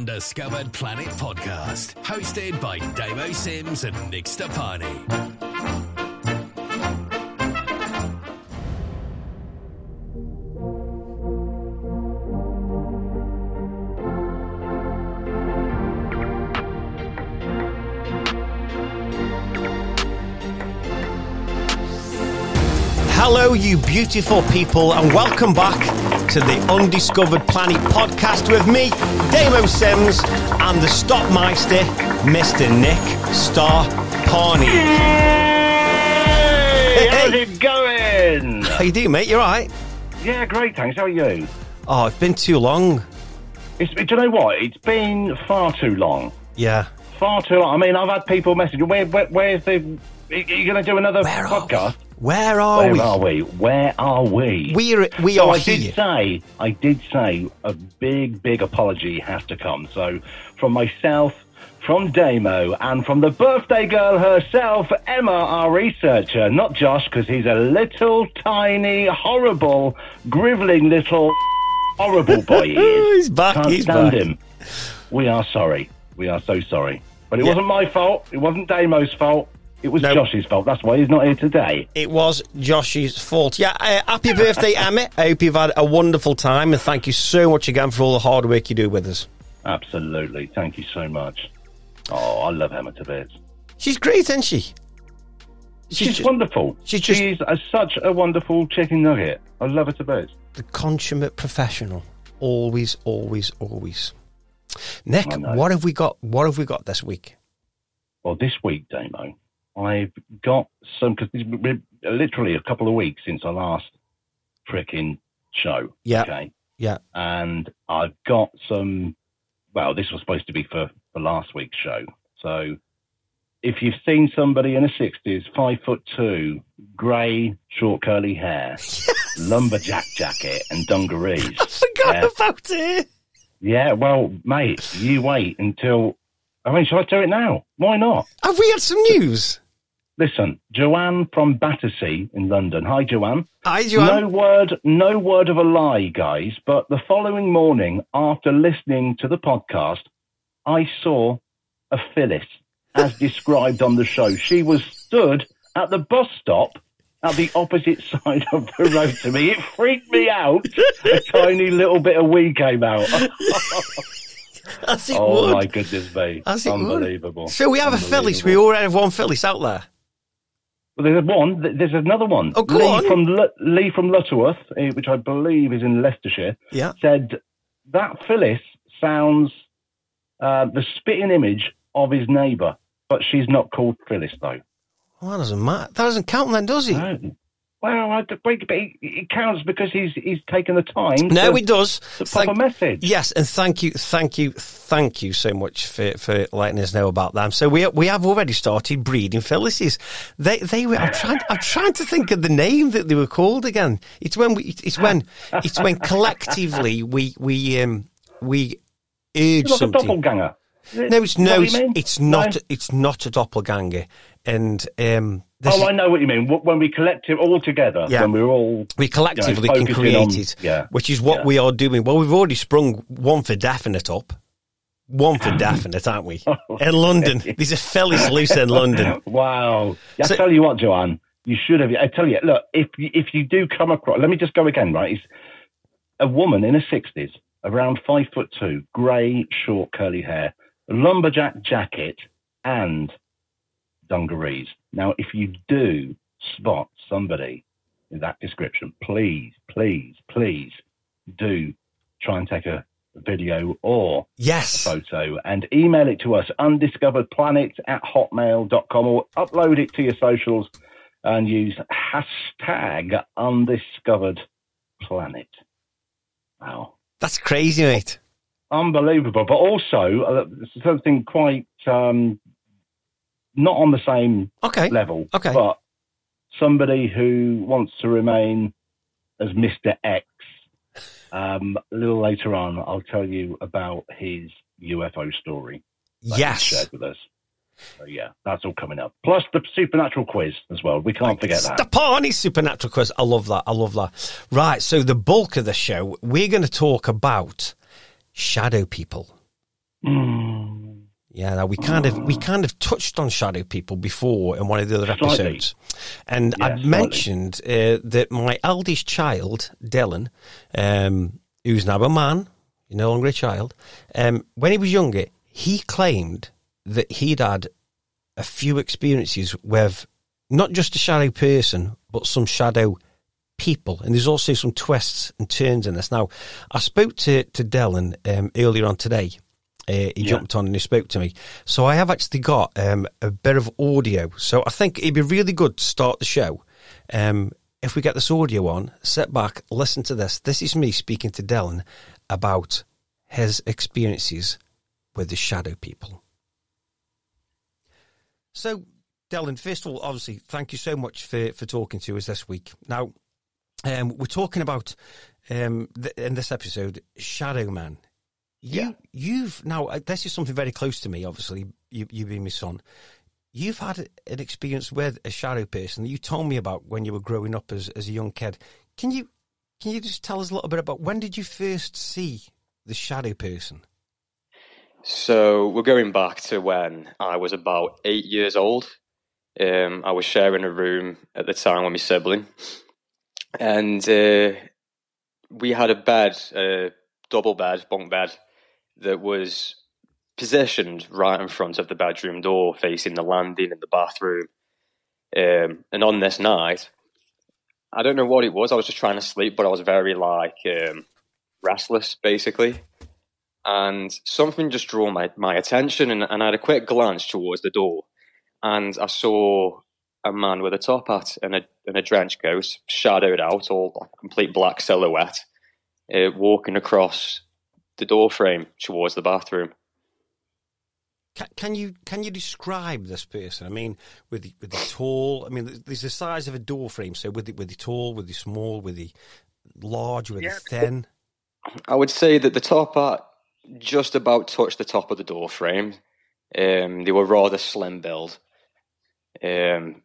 Undiscovered Planet podcast, hosted by Damo Sims and Nick Stoppani. You beautiful people, and welcome back to the Undiscovered Planet podcast with me, Damo Sims, and the Stopmeister, Mr. Nick Star Parney. Hey, how's it going? How you doing, mate? You all right? Yeah, great, thanks. How are you? Oh, it's been too long. It's, do you know what? It's been far too long. Yeah. Far too long. I mean, I've had people message, where, where, where's the... Are you going to do another Where are podcast? Where are Where we? are we? Where are we? We're we so are I here. did say, I did say, a big, big apology has to come. So, from myself, from Damo, and from the birthday girl herself, Emma, our researcher, not Josh, because he's a little, tiny, horrible, griveling little, horrible boy. He is. He's back. Can't he's stand back. him. We are sorry. We are so sorry. But it Yeah. wasn't my fault. It wasn't Damo's fault. It was No. Josh's fault. That's why he's not here today. It was Josh's fault. Yeah, uh, happy birthday, Emma. I hope you've had a wonderful time, and thank you so much again for all the hard work you do with us. Absolutely. Thank you so much. Oh, I love Emma to bits. She's great, isn't she? She's, ju- wonderful. she's just- She's a, such a wonderful chicken nugget. I love her to bits. the consummate professional. Always, always, always. Nick, what have we got? What have we got this week? Well, this week, Damo, I've got some, because we're literally a couple of weeks since our last freaking show. Yeah. Okay. Yeah. And I've got some, well, this was supposed to be for, for last week's show. So if you've seen somebody in the 60s, five foot two, grey, short curly hair, lumberjack jacket, and dungarees. I forgot Yeah. about it. Yeah, well, mate, you wait until. I mean, shall I do it now? Why not? Have we had some news? Listen, Joanne from Battersea in London. Hi, Joanne. Hi, Joanne. No word, no word of a lie, guys. But the following morning, after listening to the podcast, I saw a Phyllis, as described on the show. She was stood at the bus stop at the opposite side of the road to me. It freaked me out. A tiny little bit of wee came out. As it oh would. my goodness me! As it would. Unbelievable. So we have a Phyllis. We already have one Phyllis out there. Well, there's one. There's another one. Oh, go Lee on. from Lee from Lutterworth, eh, which I believe is in Leicestershire, Yeah. said that Phyllis sounds uh, the spitting image of his neighbour, but she's not called Phyllis though. Well, that doesn't matter. That doesn't count then, does it? No. Well, I, but but it, counts because he's he's taken the time. No, to, it does. to pop a message. Yes, and thank you, thank you, thank you so much for, for letting us know about them. So we we have already started breeding Phyllises. They they were. I'm trying. I'm trying to think of the name that they were called again. It's when we. It's when. It's when collectively we we um we urge like a doppelganger. It? No, it's no, it's, it's No? not. It's not a doppelganger. And um, Oh, I know what you mean. When we collect it all together, Yeah. when we're all we collectively you know, can create on- it, yeah, which is what yeah. we are doing. Well, we've already sprung one for definite up, one for definite, aren't we? In London, there's a Phyllis loose in London. Wow. I So- tell you what, Joanne, you should have. I tell you, look, if you, if you do come across, let me just go again, right? It's a woman in her sixties, around five foot two, grey, short, curly hair, lumberjack jacket, and dungarees. Now, if you do spot somebody in that description, please, please, please do try and take a video or Yes, photo and email it to us undiscoveredplanet at hotmail.com or upload it to your socials and use hashtag undiscovered planet wow that's crazy, mate. Unbelievable but also uh, something quite um, not on the same Okay, level Okay. but somebody who wants to remain as mr x um, a little later on i'll tell you about his ufo story yes. shared with us. So yeah, that's all coming up. Plus the supernatural quiz as well. We can't forget that. Stoppani Supernatural Quiz. I love that. I love that. Right. So the bulk of the show, we're going to talk about shadow people. Mm. Yeah, now we kind of we kind of touched on shadow people before in one of the other Slightly. episodes, and Yeah, I mentioned uh, that my eldest child, Dylan, um, who's now a man, he's no longer a child, um, when he was younger, he claimed that he'd had a few experiences with not just a shadow person, but some shadow people. And there's also some twists and turns in this. Now, I spoke to, to Dylan um, earlier on today. Uh, he Yeah. jumped on and he spoke to me. So I have actually got um, a bit of audio. So I think it'd be really good to start the show. Um, if we get this audio on, sit back, listen to this. This is me speaking to Dylan about his experiences with the shadow people. So, Dylan, first of all, obviously, thank you so much for, for talking to us this week. Now, um, we're talking about um, th- in this episode, Shadow Man. You, Yeah. you've now uh, this is something very close to me. Obviously, you, you being my son, you've had an experience with a shadow person that you told me about when you were growing up as as a young kid. Can you can you just tell us a little bit about when did you first see the shadow person? So we're going back to when I was about eight years old. Um, I was sharing a room at the time with my sibling, and uh, we had a bed, a double bed, bunk bed, that was positioned right in front of the bedroom door, facing the landing and the bathroom. Um, and on this night, I don't know what it was. I was just trying to sleep, but I was very like um, restless, basically and something just drew my, my attention and, and I had a quick glance towards the door and I saw a man with a top hat and a, and a trench coat shadowed out, all like complete black silhouette, uh, walking across the door frame towards the bathroom. Can, can you can you describe this person? I mean, with the, with the tall. I mean, there's the size of a door frame. So with the, with the tall, with the small, with the large, with Yeah. the thin. I would say that the top hat just about touched the top of the door frame. Um, they were rather slim build. Um,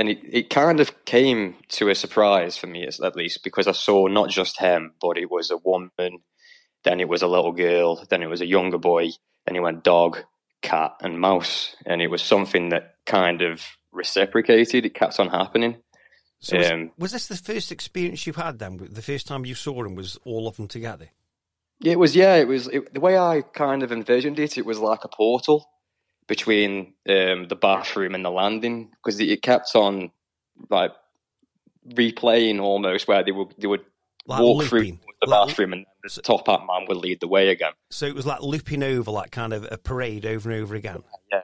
and it, it kind of came to a surprise for me, at least, because I saw not just him, but it was a woman, then it was a little girl, then it was a younger boy, then it went dog, cat, and mouse. And it was something that kind of reciprocated. It kept on happening. So was, Um, was this the first experience you had then? The first time you saw them was all of them together. It was, yeah, it was it, the way I kind of envisioned it. It was like a portal between um, the bathroom and the landing because it, kept on like replaying almost where they would they would Like walk through the Like- bathroom and the top hat man would lead the way again. So it was like looping over, like kind of a parade over and over again. Yeah.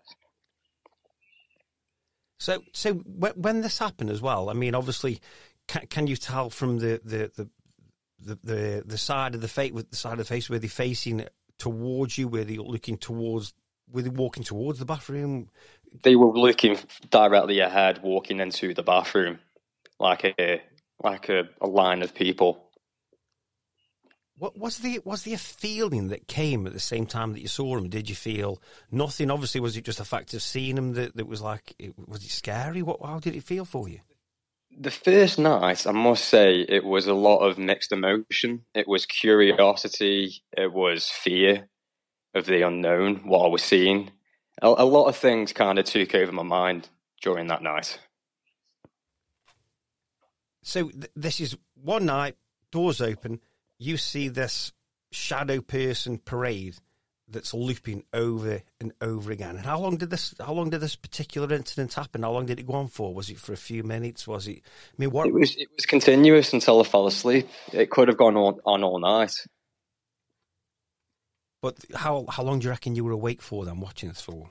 So, so when, when this happened as well, I mean, obviously, can, can you tell from the the, the the the the side of the face, with the side of the face, where they're facing towards you, where they're looking towards, where they're walking towards the bathroom? They were looking directly ahead, walking into the bathroom like a like a, a line of people. What was the was there a feeling that came at the same time that you saw him? Did you feel nothing? Obviously, was it just a fact of seeing him that, that was like, it, was it scary? What how did it feel for you? The first night, I must say, it was a lot of mixed emotion. It was curiosity, it was fear of the unknown, what I was seeing. A, a lot of things kind of took over my mind during that night. So th- this is one night, doors open, you see this shadow person parade that's looping over and over again. And how long did this? How long did this particular incident happen? How long did it go on for? Was it for a few minutes? Was it? I mean, what? It was it was continuous until I fell asleep. It could have gone on, on all night. But how how long do you reckon you were awake for then, watching this for?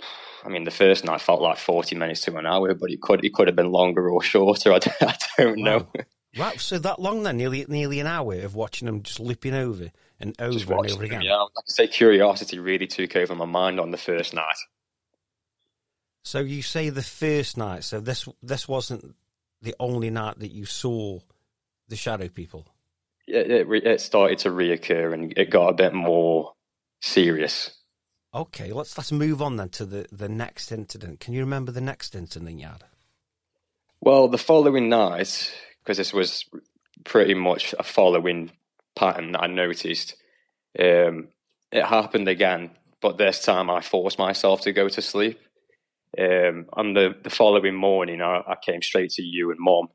I mean, the first night felt like forty minutes to an hour, but it could it could have been longer or shorter. I, don't- I don't know. Wow. Right, so that long then, nearly nearly an hour of watching them just looping over and over and over them, again. Yeah, like I say, curiosity really took over my mind on the first night. So you say the first night. So this this wasn't the only night that you saw the shadow people. It, it, it started to reoccur and it got a bit more serious. Okay, let's let's move on then to the the next incident. Can you remember the next incident you had? Well, the following night, because this was pretty much a following pattern that I noticed, um, it happened again, but this time I forced myself to go to sleep. Um, on the, the following morning, I, I came straight to you and mom,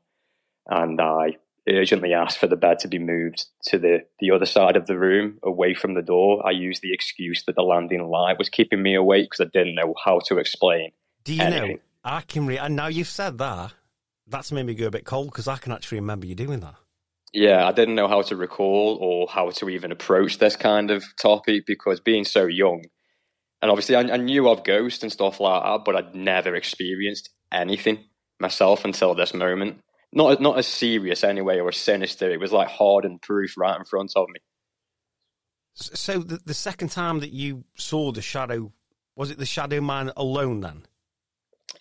and I urgently asked for the bed to be moved to the, the other side of the room, away from the door. I used the excuse that the landing light was keeping me awake because I didn't know how to explain. Do you anything. know? I can. Re- and now you've said that, that's made me go a bit cold because I can actually remember you doing that. Yeah, I didn't know how to recall or how to even approach this kind of topic because being so young, and obviously I, I knew of ghosts and stuff like that, but I'd never experienced anything myself until this moment. Not not as serious anyway or sinister. It was like hard and proof right in front of me. So the, the second time that you saw the shadow, was it the shadow man alone then?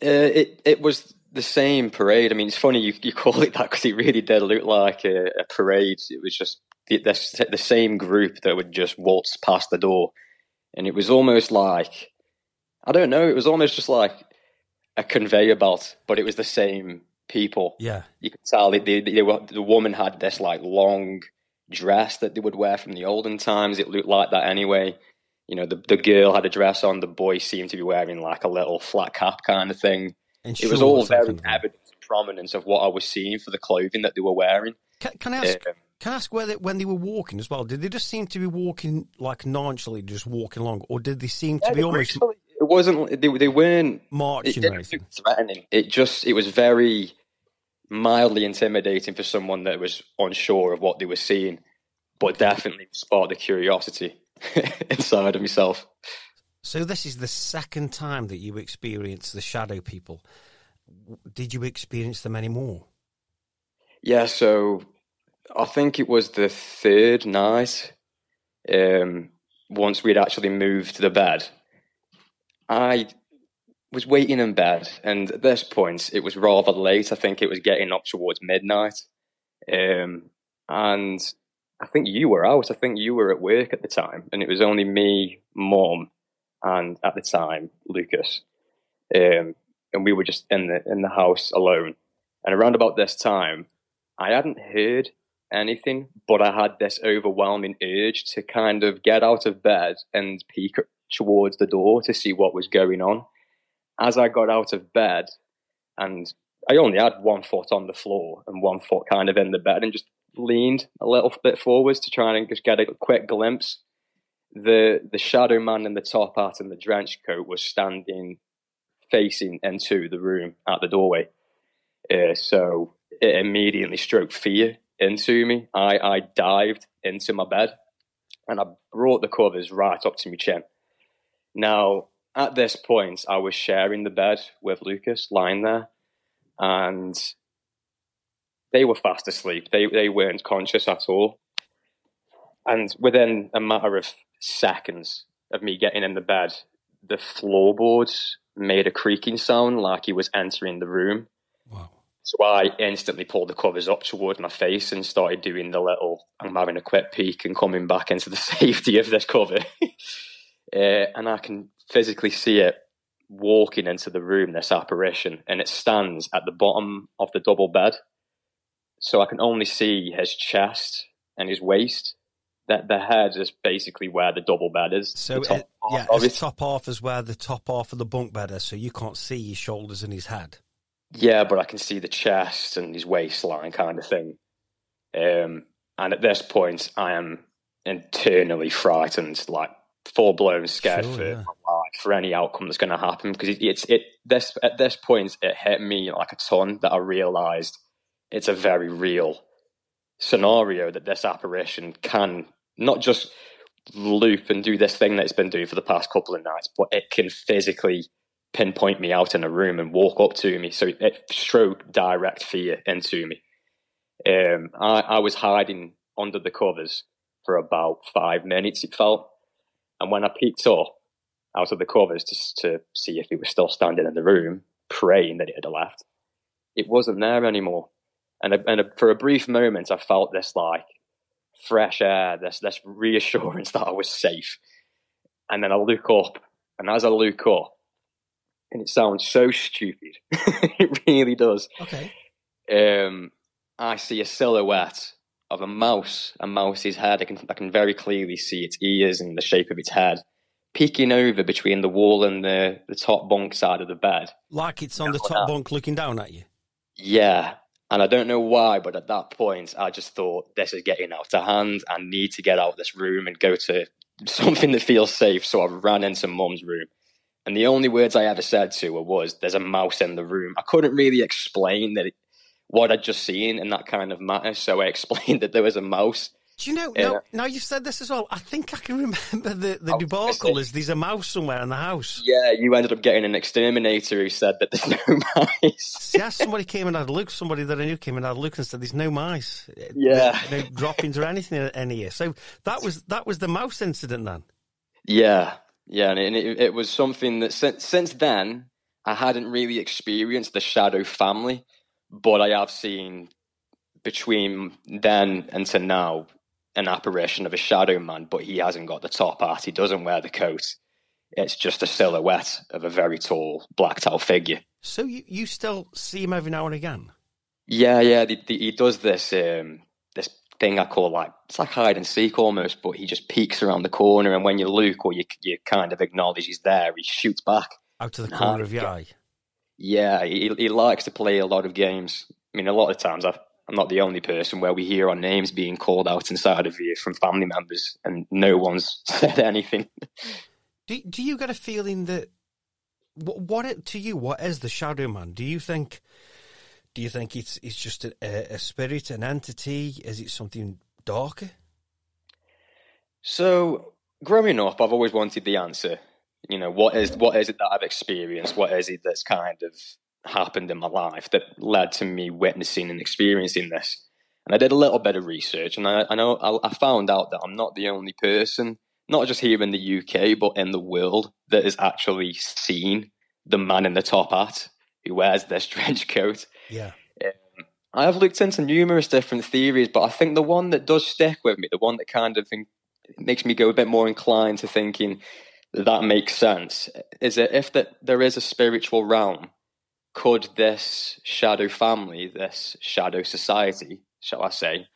Uh, it it was the same parade. I mean, it's funny you, you call it that because it really did look like a, a parade. It was just the, the the same group that would just waltz past the door, and it was almost like I don't know. It was almost just like a conveyor belt, but it was the same people. Yeah. You could tell they, they, they were, the woman had this like long dress that they would wear from the olden times. It looked like that anyway. You know, the the girl had a dress on. The boy seemed to be wearing like a little flat cap kind of thing. And It was all very evident prominence of what I was seeing for the clothing that they were wearing. Can, can I ask? Um, Can I ask where they, when they were walking as well? Did they just seem to be walking like nonchalantly, just walking along, or did they seem to be almost gracefully- wasn't. They, they weren't. Marching didn't threatening. It just. It was very mildly intimidating for someone that was unsure of what they were seeing, but definitely sparked the curiosity inside of myself. So this is the second time that you experienced the shadow people. Did you experience them anymore? Yeah, so I think it was the third night. Um, once we'd actually moved to the bed, I was waiting in bed, and at this point, it was rather late. I think it was getting up towards midnight, um, and I think you were out. I think you were at work at the time, and it was only me, mom, and at the time Lucas, um, and we were just in the in the house alone. And around about this time, I hadn't heard anything, but I had this overwhelming urge to kind of get out of bed and peek towards the door to see what was going on. As I got out of bed, and I only had one foot on the floor and one foot kind of in the bed, and just leaned a little bit forwards to try and just get a quick glimpse. The the shadow man in the top hat and the trench coat was standing facing into the room at the doorway. Uh, so it immediately stroked fear into me. I, I dived into my bed and I brought the covers right up to my chin. Now, at this point, I was sharing the bed with Lucas lying there, and they were fast asleep. They, they weren't conscious at all. And within a matter of seconds of me getting in the bed, the floorboards made a creaking sound like he was entering the room. Wow. So I instantly pulled the covers up towards my face and started doing the little, I'm having a quick peek and coming back into the safety of this cover. uh, and I can physically see it walking into the room, this apparition, and it stands at the bottom of the double bed. So I can only see his chest and his waist. That the head is basically where the double bed is. So the top it, yeah, his top half is where the top half of the bunk bed is, so you can't see his shoulders and his head. Yeah, but I can see the chest and his waistline kind of thing. Um, and at this point, I am internally frightened, like full blown scared Sure, for yeah. my life, for any outcome that's going to happen. Because it, it's it this at this point, it hit me like a ton that I realised it's a very real scenario that this apparition can not just loop and do this thing that it's been doing for the past couple of nights, but it can physically pinpoint me out in a room and walk up to me. So it stroked direct fear into me. Um, I, I was hiding under the covers for about five minutes, it felt. And when I peeked up out of the covers to, to see if he was still standing in the room, praying that it had left, it wasn't there anymore. And, and for a brief moment, I felt this like fresh air, this, this reassurance that I was safe. And then I look up, and as I look up, and it sounds so stupid, it really does Okay. um, I see a silhouette of a mouse, a mouse's head. I can I can very clearly see its ears and the shape of its head peeking over between the wall and the, the top bunk side of the bed. Like it's on the top bunk looking down at you. Yeah. And I don't know why, but at that point, I just thought this is getting out of hand. I need to get out of this room and go to something that feels safe. So I ran into mum's room. And the only words I ever said to her was, There's a mouse in the room. I couldn't really explain that it, what I'd just seen in that kind of matter. So I explained that there was a mouse do you know? now, now you've said this as well. I think I can remember the, the oh, debacle is there's a mouse somewhere in the house. Yeah, you ended up getting an exterminator who said that there's no mice. yeah, somebody came and had a look. Somebody that I knew came and had a look and said there's no mice. Yeah, no droppings or anything in here. So that was that was the mouse incident then. Yeah, yeah, and it, it was something that since since then I hadn't really experienced the shadow family, but I have seen between then and to now an apparition of a shadow man, but he hasn't got the top hat. He doesn't wear the coat. It's just a silhouette of a very tall, blacked out figure. So you, you still see him every now and again? Yeah, yeah. The, the, he does this um, this thing I call like it's like hide and seek almost, but he just peeks around the corner, and when you look or you you kind of acknowledge he's there, he shoots back out to the corner of your eye. Yeah, he he likes to play a lot of games. I mean, a lot of times I've I'm not the only person where we hear our names being called out inside of here from family members, and no one's said anything. Do Do you get a feeling that what, what it, to you? What is the shadow man? Do you think? Do you think it's it's just a, a spirit, an entity? Is it something darker? So, growing up, I've always wanted the answer. You know, what is what is it that I've experienced? What is it that's kind of happened in my life that led to me witnessing and experiencing this. And I did a little bit of research, and I, I know I, I found out that I'm not the only person, not just here in the UK, but in the world, that has actually seen the man in the top hat who wears this trench coat. Yeah. Um, I have looked into numerous different theories, but I think the one that does stick with me, the one that kind of makes me go a bit more inclined to thinking that makes sense, is that if that there is a spiritual realm could this shadow family, this shadow society, shall I say,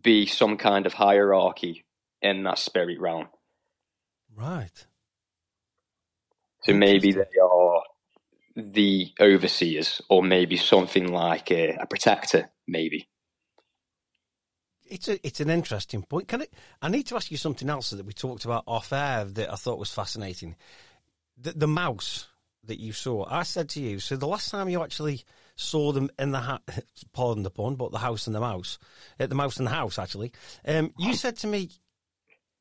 be some kind of hierarchy in that spirit realm? Right. So maybe they are the overseers, or maybe something like a, a protector, maybe. It's a it's an interesting point. Can I? I need to ask you something else that we talked about off air that I thought was fascinating. The, the mouse that you saw. I said to you, so the last time you actually saw them in the house, pardon the pun, but the house and the mouse, uh, the mouse and the house actually, um, you said to me,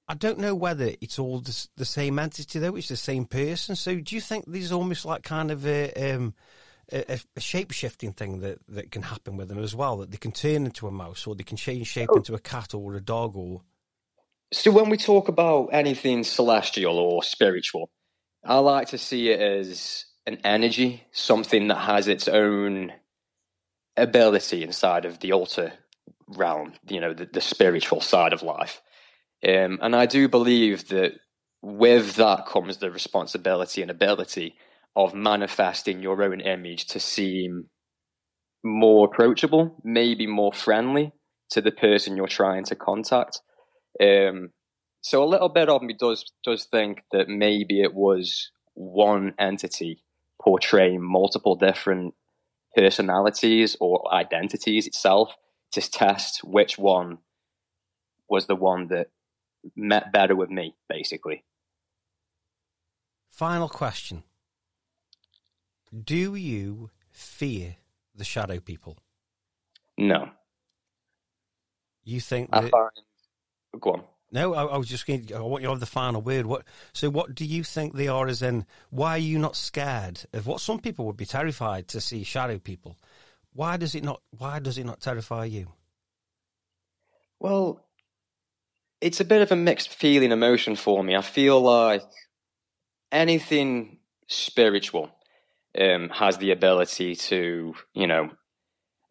I don't know whether it's all the, the, same entity though, it's the same person. So do you think there's almost like kind of a, um, a, a shape shifting thing that, that can happen with them as well, that they can turn into a mouse or they can change shape oh. into a cat or a dog or. So when we talk about anything celestial or spiritual, I like to see it as an energy, something that has its own ability inside of the altar realm, you know, the, the spiritual side of life. Um, and I do believe that with that comes the responsibility and ability of manifesting your own image to seem more approachable, maybe more friendly to the person you're trying to contact. Um, so a little bit of me does does think that maybe it was one entity portraying multiple different personalities or identities itself to test which one was the one that met better with me, basically. Final question. Do you fear the shadow people? No. You think that... I find... Go on. No, I, I, was just going. To, I want you to have the final word. What? So, what do you think they are? As in, why are you not scared of what some people would be terrified to see shadow people? Why does it not? Why does it not terrify you? Well, it's a bit of a mixed feeling, emotion for me. I feel like anything spiritual um, has the ability to, you know,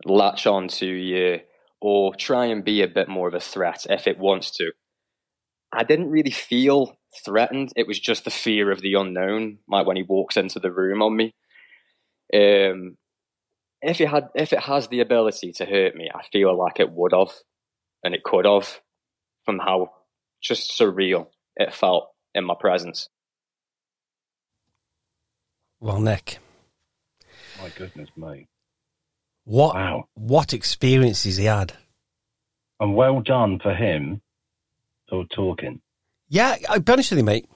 latch on to you or try and be a bit more of a threat if it wants to. I didn't really feel threatened. It was just the fear of the unknown, like when he walks into the room on me. Um, if it had, if it has the ability to hurt me, I feel like it would have. and it could have from how just surreal it felt in my presence. Well, Nick, My goodness me. what Wow. what experiences he had? And well done for him for talking. Yeah, I'll be honest with you, mate.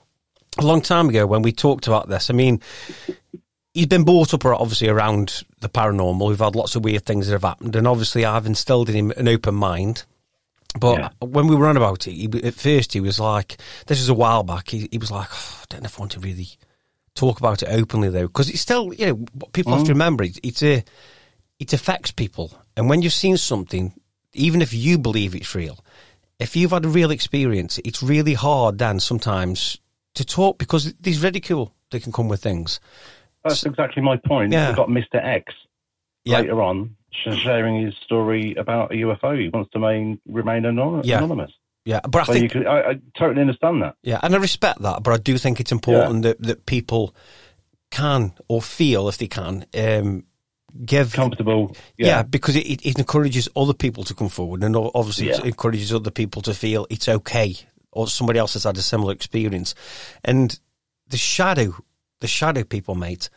A long time ago when we talked about this, I mean, he's been brought up obviously around the paranormal. We've had lots of weird things that have happened, and obviously I've instilled in him an open mind. But Yeah. when we were on about it, he, at first he was like, "This was a while back." He, he was like, oh, "I don't know if I want to really talk about it openly though, because it's still, you know, what people have to mm. remember it, it's a, it affects people, and when you've seen something, even if you believe it's real, if you've had a real experience, it's really hard then sometimes to talk because there's ridicule that can come with things. That's exactly my point. Yeah. We've got Mr. X Yeah. later on sharing his story about a UFO. He wants to main, remain anon- Yeah. Yeah, but I So think could, I, I totally understand that. Yeah, and I respect that, but I do think it's important that, that people can or feel, if they can, um, give. Comfortable. yeah. Yeah. because it, it encourages other people to come forward, and obviously it encourages other people to feel it's okay, or somebody else has had a similar experience. And the shadow, the shadow people, mate.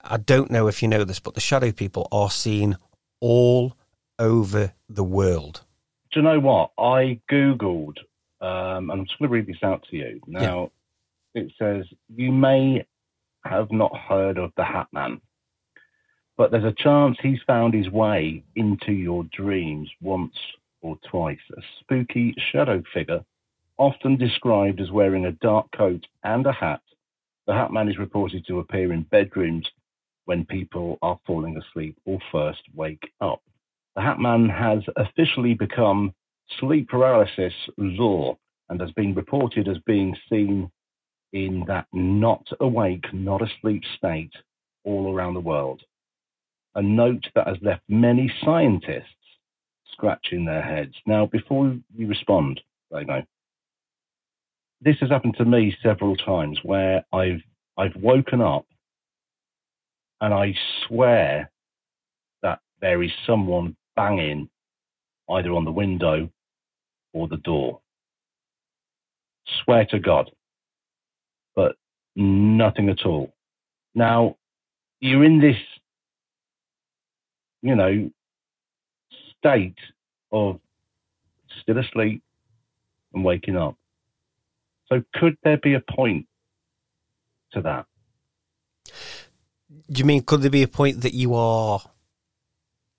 I don't know if you know this, but the shadow people are seen all over the world. Do you know what? I Googled, um, and I'm just going to read this out to you. Now, it says, you may have not heard of the Hat Man, but there's a chance he's found his way into your dreams once or twice. A spooky shadow figure, often described as wearing a dark coat and a hat. The Hat Man is reported to appear in bedrooms when people are falling asleep or first wake up. The Hat Man has officially become sleep paralysis lore and has been reported as being seen in that not awake, not asleep state all around the world. A note that has left many scientists scratching their heads. Now, before you respond, Damo, this has happened to me several times where I've I've woken up and I swear that there is someone banging either on the window or the door. Swear to God. But nothing at all. Now, you're in this, you know, state of still asleep and waking up. So could there be a point to that? Do you mean could there be a point that you are,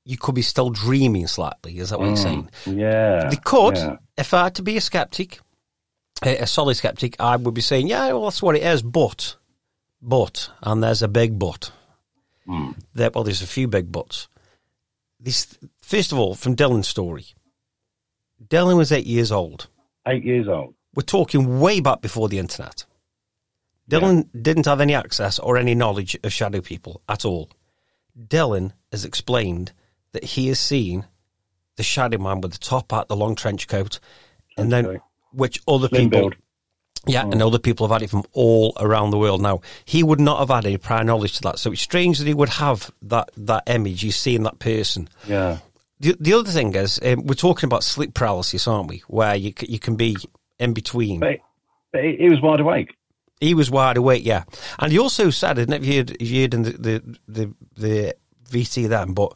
you could be still dreaming slightly? Is that what you're saying? Yeah. They could. yeah. If I had to be a skeptic, a, a solid skeptic, I would be saying, yeah, well, that's what it is. But, but, and there's a big but. Hmm. There, well, there's a few big buts. This, first of all, from Dylan's story. Dylan was eight years old. Eight years old. We're talking way back before the internet. Dylan didn't have any access or any knowledge of shadow people at all. Dylan has explained that he has seen the shadow man with the top hat, the long trench coat, and then Okay. which other Slim people, build. yeah, and other people have had it from all around the world. Now he would not have had any prior knowledge to that, so it's strange that he would have that that image. He's seeing that person. Yeah. The, the other thing is, um, we're talking about sleep paralysis, aren't we? Where you you can be in between. But, but he was wide awake. He was wide awake, yeah. And he also said, I don't know if you heard, you heard in the, the, the, the VT then, but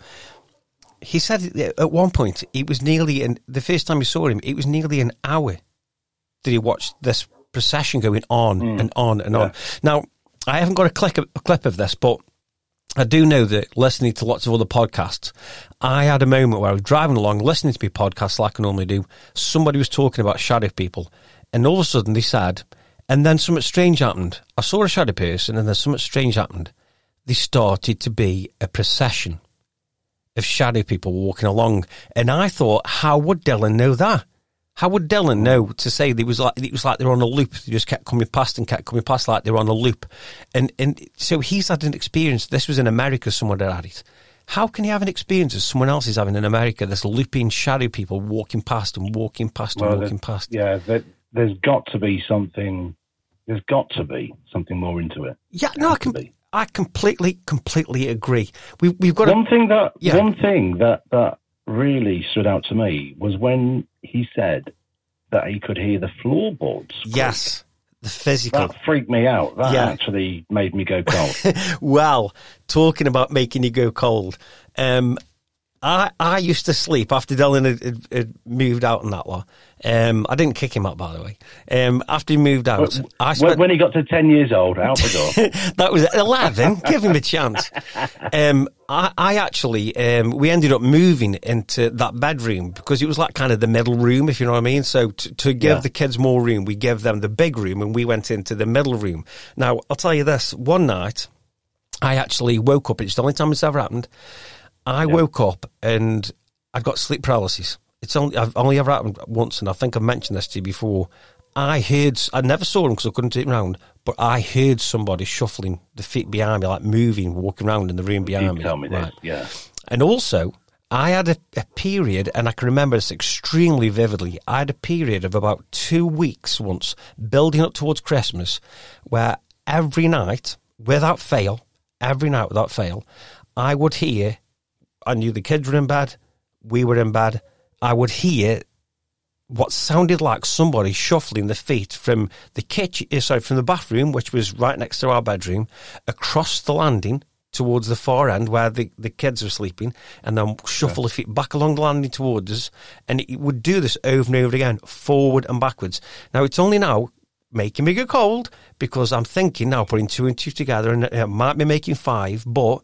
he said at one point, it was nearly, an, the first time he saw him, it was nearly an hour that he watched this procession going on hmm. and on and on. Now, I haven't got a clip, a clip of this, but I do know that listening to lots of other podcasts, I had a moment where I was driving along, listening to my podcasts like I normally do. Somebody was talking about shadow people, and all of a sudden they said, and then something strange happened. I saw a shadow person, and then something strange happened. They started to be a procession of shadow people walking along, and I thought, how would Dylan know that? How would Dylan know to say they was like it was like they're on a loop? They just kept coming past and kept coming past like they're on a loop, and and so he's had an experience. This was in America. Someone had had it. How can he have an experience as someone else is having in America? This looping shadow people walking past and walking past and Well, walking past. Yeah, there, there's got to be something. There's got to be something more into it. Yeah, no, I Has can. be. I completely, completely agree. We, we've got One to. thing that Yeah. one thing that that really stood out to me was when he said that he could hear the floorboards. Yes, the physical. That freaked me out. That Yeah. actually made me go cold. Well, talking about making you go cold, um, I I used to sleep after Dylan had, had, had moved out and that lot. Um, I didn't kick him out, by the way. Um, after he moved out, I when, spent when he got to 10 years old, out the door. that was 11. Give him a chance. Um, I, I actually, um, we ended up moving into that bedroom because it was like kind of the middle room, if you know what I mean. So to, to give Yeah. the kids more room, we gave them the big room and we went into the middle room. Now, I'll tell you this one night, I actually woke up. It's the only time it's ever happened. I woke up and I'd got sleep paralysis. It's only I've only ever happened once, and I think I've mentioned this to you before. I heard I never saw him because I couldn't turn around, but I heard somebody shuffling the feet behind me, like moving, walking around in the room behind you me. tell me. Right. Yeah. And also, I had a, a period, and I can remember this extremely vividly. I had a period of about two weeks once, building up towards Christmas, where every night, without fail, every night without fail, I would hear. I knew the kids were in bed, we were in bed. I would hear what sounded like somebody shuffling the feet from the kitchen, eh, sorry, from the bathroom, which was right next to our bedroom, across the landing towards the far end where the, the kids were sleeping, and then shuffle the feet back along the landing towards us. And it would do this over and over again, forward and backwards. Now, it's only now making me go cold because I'm thinking now, putting two and two together, and it might be making five, but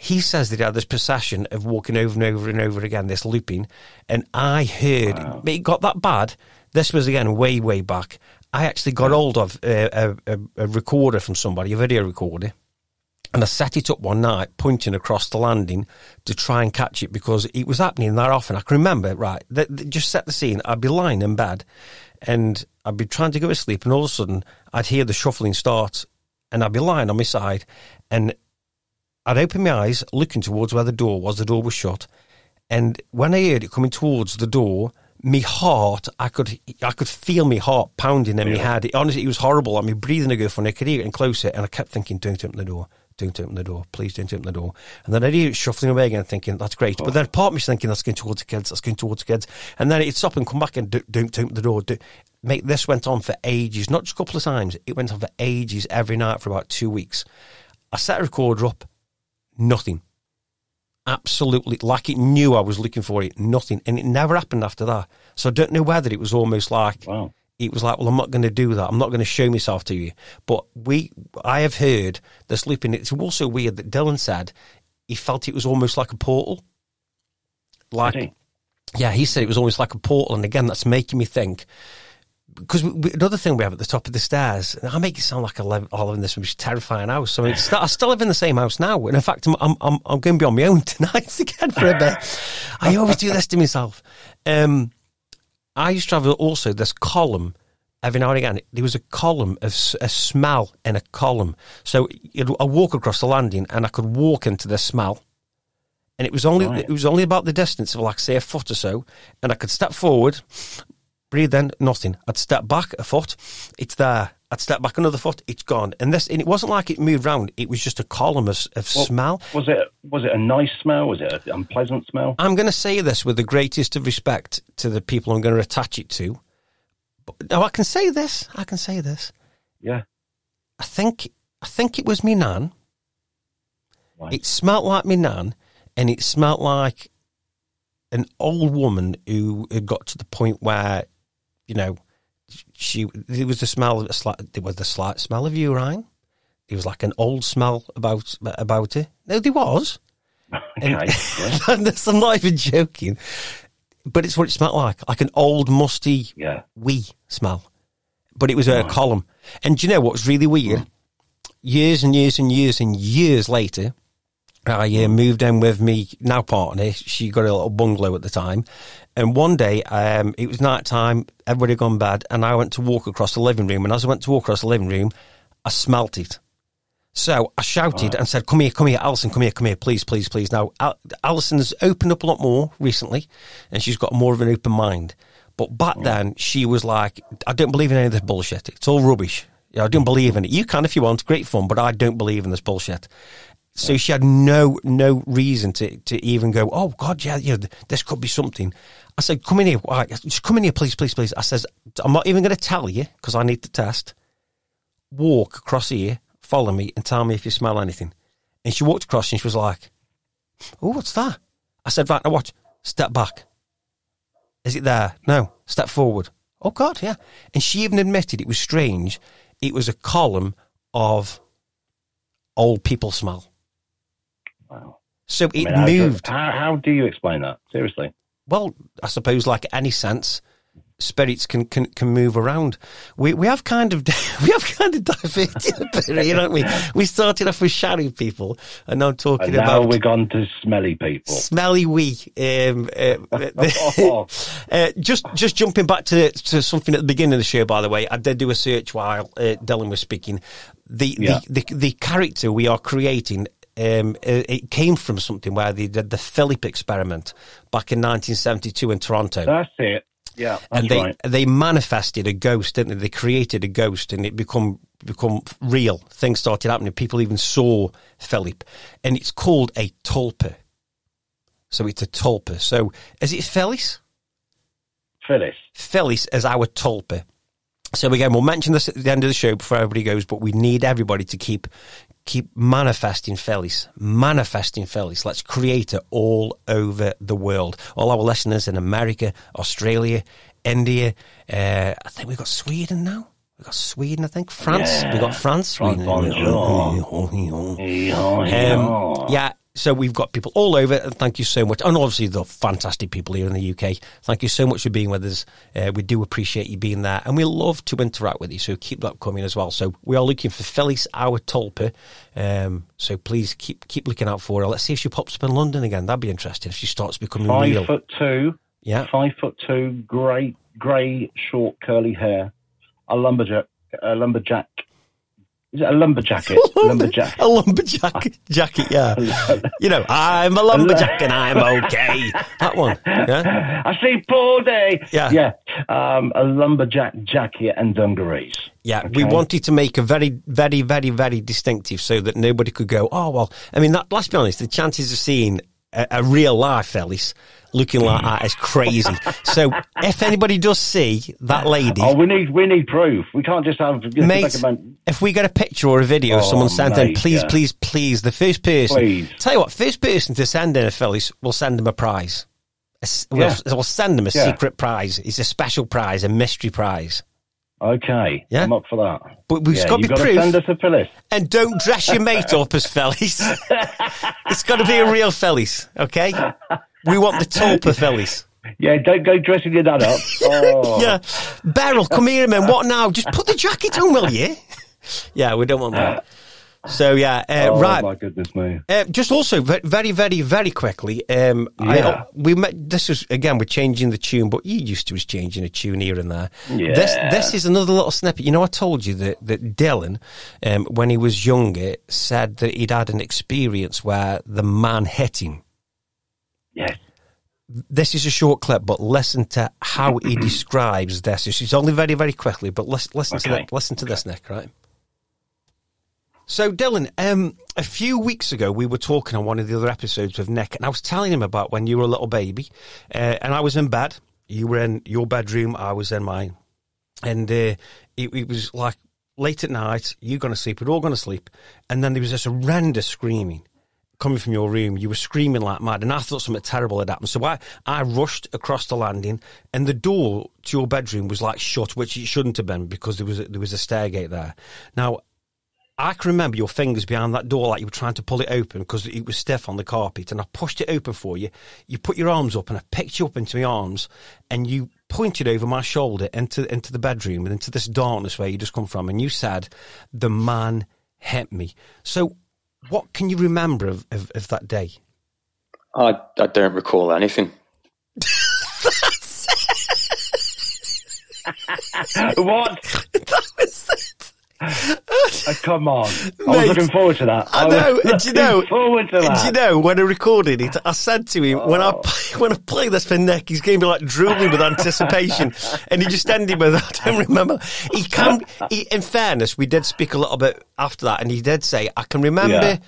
he says that he had this procession of walking over and over and over again, this looping. And I heard it got that bad. This was again way, way back. I actually got hold of a, a, a, recorder from somebody, a video recorder. And I set it up one night, pointing across the landing to try and catch it because it was happening that often. I can remember, right, just set the scene. I'd be lying in bed and I'd be trying to go to sleep, and all of a sudden I'd hear the shuffling start, and I'd be lying on my side, and I'd open my eyes, looking towards where the door was. The door was shut, and when I heard it coming towards the door, me heart, I could, I could feel my heart pounding in my head. It, honestly, it was horrible. I mean, breathing would go funny. I could hear it getting closer, and I kept thinking, "Don't open the door." Don't open the door, please don't open the door. And then I'd hear it shuffling away again, thinking, that's great. But oh. then part of me's thinking, that's going towards the kids, that's going towards the kids. And then it'd stop and come back and don't, don't open the door. Do, mate, this went on for ages, not just a couple of times. It went on for ages every night for about two weeks. I set a recorder up, nothing. Absolutely, like it knew I was looking for it, nothing. And it never happened after that. So I don't know whether it was almost like Wow. it was like, well, I'm not going to do that. I'm not going to show myself to you. But we, I have heard the sleeping. It's also weird that Dylan said he felt it was almost like a portal. Like, yeah, he said it was almost like a portal. And again, that's making me think. Because another thing we have at the top of the stairs, and I make it sound like I live, I live in this terrifying house. I mean, I still live in the same house now, and in fact, I'm I'm I'm, I'm going to be on my own tonight again for a bit. I always do this to myself. Um, I used to have also this column every now and again. There was a column of a smell in a column. So I walk across the landing and I could walk into the smell. And it was only Right. it was only about the distance of like say a foot or so, and I could step forward, breathe in, nothing. I'd step back a foot, it's there. I'd step back another foot, it's gone. And this, and it wasn't like it moved round. It was just a column of, of Well, smell. Was it was it a nice smell? Was it an unpleasant smell? I'm going to say this with the greatest of respect to the people I'm going to attach it to. But, no, I can say this. I can say this. Yeah. I think I think it was me nan. Right. It smelt like me nan, and it smelt like an old woman who had got to the point where, you know, she there was the smell of a slight, there was the slight smell of urine. There was like an old smell about about it. No, there was. Okay. And- yeah. I'm not even joking. But it's what it smelled like, like an old musty yeah. wee smell. But it was a column. And do you know what's really weird? Years and years and years and years later, I uh, moved in with me now partner. She got a little bungalow at the time, and one day um, it was night time. Everybody had gone bed, and I went to walk across the living room. And as I went to walk across the living room, I smelt it. So I shouted and said, "Come here, come here, Alison, come here, come here, please, please, please." Now Al- Alison's opened up a lot more recently, and she's got more of an open mind. But back then, she was like, "I don't believe in any of this bullshit. It's all rubbish. Yeah, I don't believe in it. You can if you want, great fun, but I don't believe in this bullshit." So she had no no reason to, to even go. Oh God, yeah, you know, this could be something. I said, come in here, All right, just come in here, please, please, please. I says, I'm not even going to tell you because I need to test. Walk across here, follow me, and tell me if you smell anything. And she walked across and she was like, "Oh, what's that?" I said, "Right, now watch. Step back. Is it there? No. Step forward. Oh God, yeah." And she even admitted it was strange. It was a column of old people smell. Wow. So it I mean, moved. How, how do you explain that? Seriously. well, I suppose like any sense, spirits can, can, can move around. We we have kind of we have kind of diverted a bit, here, haven't we? We started off with shadow people, and now talking And now about we're gone to smelly people. smelly we. Um, uh, uh, just just jumping back to to something at the beginning of the show. By the way, I did do a search while uh, Dylan was speaking. The, Yeah. the the the character we are creating. Um, uh, it came from something where they did the Philip experiment back in 1972 in Toronto That's it. Yeah, that's and they right. they manifested a ghost, didn't they? They created a ghost, and it become become real. Things started happening. People even saw Philip, and it's called a tulpa. So it's a tulpa. So is it Phyllis? Phyllis. Phyllis is our tulpa. So again, we'll mention this at the end of the show before everybody goes, but we need everybody to keep keep manifesting Phyllis, manifesting Phyllis. Let's create it all over the world. All our listeners in America, Australia, India. Uh, I think we've got Sweden now. We've got Sweden, I think. France. Yeah. We've got France. Sweden. bonjour. Um, yeah, so we've got people all over, and thank you so much. And obviously, the fantastic people here in the UK. Thank you so much for being with us. Uh, we do appreciate you being there, and we love to interact with you. So keep that coming as well. So we are looking for Phyllis our Tulpa. Um, so please keep keep looking out for her. Let's see if she pops up in London again. That'd be interesting if she starts becoming Five real. foot two. Yeah. Five foot two. Grey, grey, short, curly hair. A lumberjack. A lumberjack. Is it a lumberjacket? lumberjack. A lumberjack jacket, yeah. you know, I'm a lumberjack and I'm okay. That one, yeah. I see Paul Day. Yeah. Yeah. Um, a lumberjack jacket and dungarees. Yeah, we wanted to make a very, very, very, very distinctive so that nobody could go, oh, well, I mean, that, let's be honest, the chances of seeing a, a real life Phyllis looking like that is crazy. so if anybody does see that lady, Oh, we need we need proof. We can't just have mate, like a man- if we get a picture or a video of Oh, someone sent in, please, yeah. please, please, the first person, Please. tell you what, first person to send in a Phyllis, we'll send them a prize. A s- We'll, we'll send them a Yeah. secret prize. It's a special prize, a mystery prize. Okay. Yeah. I'm up for that. But we've yeah, got to be got to proof. send us a Phyllis. And don't dress your mate up as Phyllis. it's got to be a real Phyllis, okay? We want the Tulpa Phyllis. Yeah, don't go dressing your dad up. Oh. Yeah. Beryl, come here, man. What now? Just put the jacket on, will you? Yeah, we don't want that. So, yeah, uh, Oh, right. my goodness me. Uh, just also very, very, very quickly. Um, I, Yeah. we met. This is again. We're changing the tune, but you used to was changing a tune here and there. Yeah. This this is another little snippet. You know, I told you that that Dylan, um, when he was younger, said that he'd had an experience where the man hit him. Yes. This is a short clip, but listen to how he describes this. It's only very, very quickly, but listen, listen to that, listen to this, Nick. Right. So, Dylan, um, a few weeks ago, we were talking on one of the other episodes with Nick, and I was telling him about when you were a little baby, uh, and I was in bed. You were in your bedroom, I was in mine, and uh, it, it was like late at night. You're going to sleep? We're all going to sleep, and then there was this horrendous screaming coming from your room. You were screaming like mad, and I thought something terrible had happened. So I, I rushed across the landing, and the door to your bedroom was like shut, which it shouldn't have been because there was a, there was a stairgate there. Now I can remember your fingers behind that door like you were trying to pull it open because it was stiff on the carpet and I pushed it open for you. You put your arms up and I picked you up into my arms and you pointed over my shoulder into, into the bedroom and into this darkness where you just come from and you said, the man hit me. So what can you remember of, of, of that day? I, I don't recall anything. What? that was it. Uh, Oh, come on. I was looking forward to that. I know. and Do you know? forward to that. Do you know when I recorded it? I said to him when I Oh. play, when I play this for Nick, he's going to be like drooling with anticipation, and he just ended with I don't remember. He can. He, in fairness, we did speak a little bit after that, and he did say I can remember. Yeah.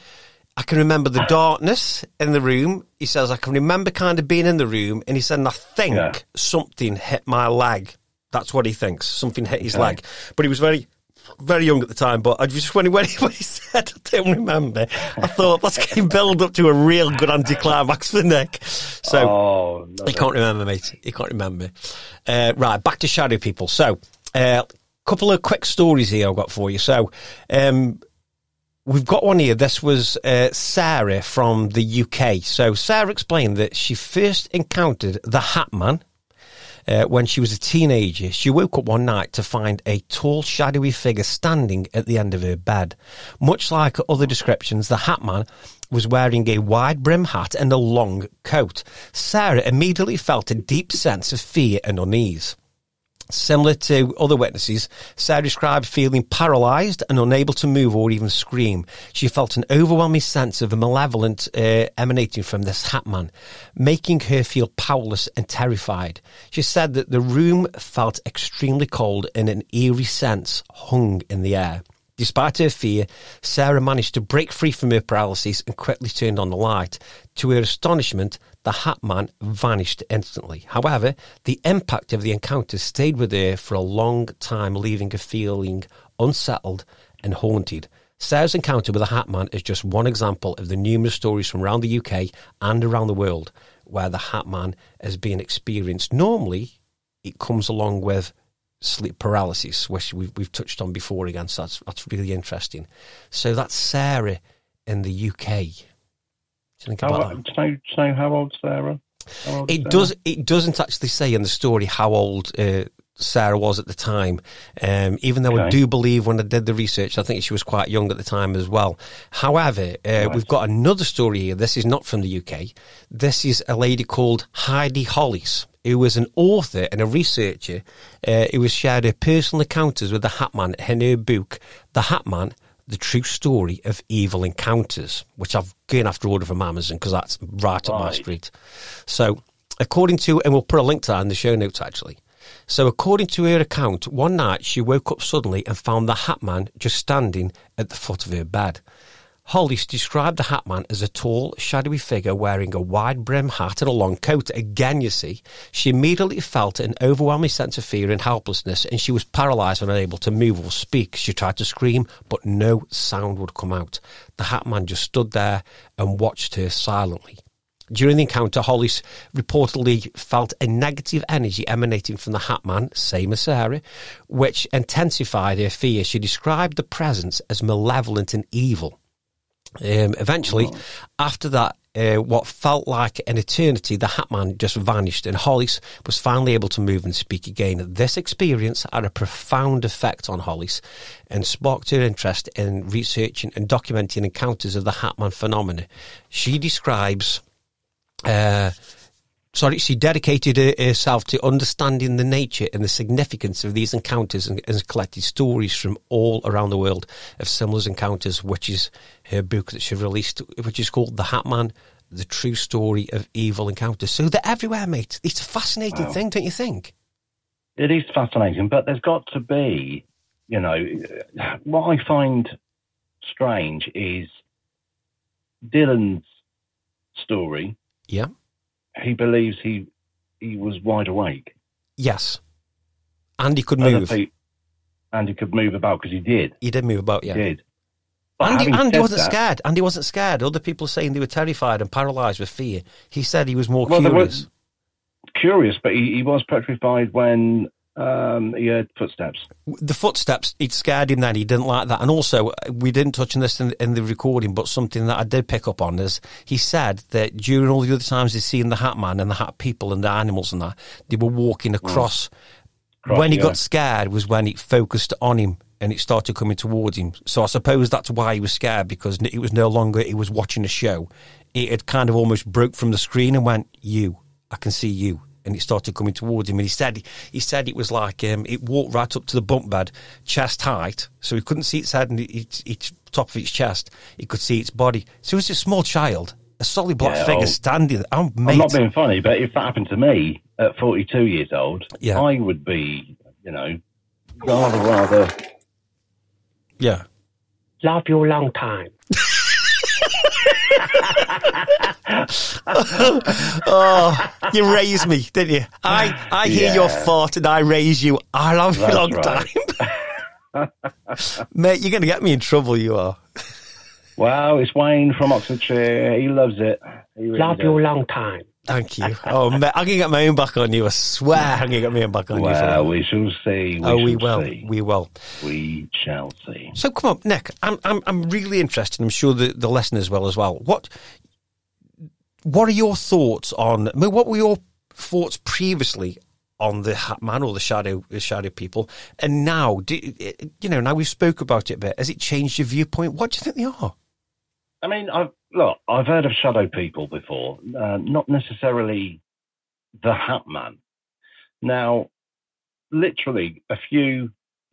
I can remember the darkness in the room. He says, I can remember kind of being in the room. And he said, and I think Yeah. something hit my leg. That's what he thinks. Something hit his Okay. leg. But he was very, very young at the time. But I just, when he, when he, when he said, I don't remember, I thought, that's getting build up to a real good anticlimax for Nick. So. Oh, no, He can't remember, mate. He can't remember. Uh, right, back to shadow people. So, a couple of quick stories here I've got for you. So, um, we've got one here. This was uh, Sarah from the UK. So, Sarah explained that she first encountered the Hat Man. Uh, when she was a teenager, she woke up one night to find a tall, shadowy figure standing at the end of her bed. Much like other descriptions, the Hat Man was wearing a wide brim hat and a long coat. Sarah immediately felt a deep sense of fear and unease. Similar to other witnesses, Sarah described feeling paralysed and unable to move or even scream. She felt an overwhelming sense of malevolent uh, emanating from this hat man, making her feel powerless and terrified. She said that the room felt extremely cold and an eerie sense hung in the air. Despite her fear, Sarah managed to break free from her paralysis and quickly turned on the light. To her astonishment, the Hat Man vanished instantly. However, the impact of the encounter stayed with her for a long time, leaving her feeling unsettled and haunted. Sarah's encounter with the Hat Man is just one example of the numerous stories from around the UK and around the world where the Hat Man has been experienced. Normally, it comes along with sleep paralysis, which we've, we've touched on before again. So that's, that's really interesting. So that's Sarah in the UK. Do you think How, about do that? you know, do you know how old Sarah? How old It Sarah? does. It doesn't actually say in the story how old uh, Sarah was at the time. Um, even though I do believe when I did the research, I think she was quite young at the time as well. However, uh, we've got another story here. This is not from the UK. This is a lady called Heidi Hollis, who was an author and a researcher uh, who has shared her personal encounters with the Hat Man in her book, The Hat Man. The true story of evil encounters, which I've gone after order from Amazon because that's right up my street. So, according to, and we'll put a link to that in the show notes actually. So, according to her account, one night she woke up suddenly and found the Hat Man just standing at the foot of her bed. Hollis described the Hat Man as a tall, shadowy figure wearing a wide brim hat and a long coat. Again, you see, she immediately felt an overwhelming sense of fear and helplessness, and she was paralysed and unable to move or speak. She tried to scream, but no sound would come out. The Hat Man just stood there and watched her silently. During the encounter, Hollis reportedly felt a negative energy emanating from the Hat Man, same as Sarah, which intensified her fear. She described the presence as malevolent and evil. Um, eventually, after that, uh, what felt like an eternity, the Hat Man just vanished, and Hollis was finally able to move and speak again. This experience had a profound effect on Hollis and sparked her interest in researching and documenting encounters of the Hat Man phenomenon. She describes uh, sorry, she dedicated herself to understanding the nature and the significance of these encounters and, and collected stories from all around the world of similar encounters, which is her book that she released, which is called The Hat Man, The True Story of Evil Encounters. So they're everywhere, mate. It's a fascinating Wow. thing, don't you think? It is fascinating, but there's got to be, you know, what I find strange is Dylan's story. Yeah. He believes he he was wide awake. Yes. And he could move. and he could move about because he did. He did move about, yeah. He did. But Andy, having Andy wasn't that- scared. Andy wasn't scared. Other people saying they were terrified and paralysed with fear. He said he was more Well, curious. Curious, but he, he was petrified when um, he heard footsteps. the footsteps it scared him then he didn't like that. And also we didn't touch on this in, in the recording but something that i did pick up on is he said that during all the other times he'd seen the hat man and the hat people and the animals and that they were walking across. Cross, when he yeah. got scared was when it focused on him and it started coming towards him. So i suppose that's why he was scared because it was no longer he was watching a show. It had kind of almost broke from the screen and went you i can see you and it started coming towards him. And he said he said it was like um, it walked right up to the bunk bed, chest height, so he couldn't see its head and its, its top of its chest. He could see its body. So it was a small child, a solid black Yeah, figure oh. standing. there. I'm, I'm not being funny, but if that happened to me at 42 years old, Yeah. I would be, you know, rather, rather. yeah. Love you a long time. oh, you raised me, didn't you? I, I hear Yeah. your thought and I raise you. I love you a long right. time. Mate, you're going to get me in trouble, you are. Well, it's Wayne from Oxfordshire. He loves it. He really Love does. you a long time. Thank you. Oh, mate, I'm going to get my own back on you. I swear I'm going to get my own back on you. For Well, we shall see. We oh, we shall will. See. We will. We shall see. So come on, Nick. I'm I'm I'm really interested. I'm sure the the listeners will as well. What what are your thoughts on? I mean, what were your thoughts previously on the Hat Man or the Shadow the Shadow people, and now? Do, you know, now we spoke about it a bit. Has it changed your viewpoint? What do you think they are? I mean, I've, look, I've heard of shadow people before, uh, not necessarily the Hat Man. Now, literally a few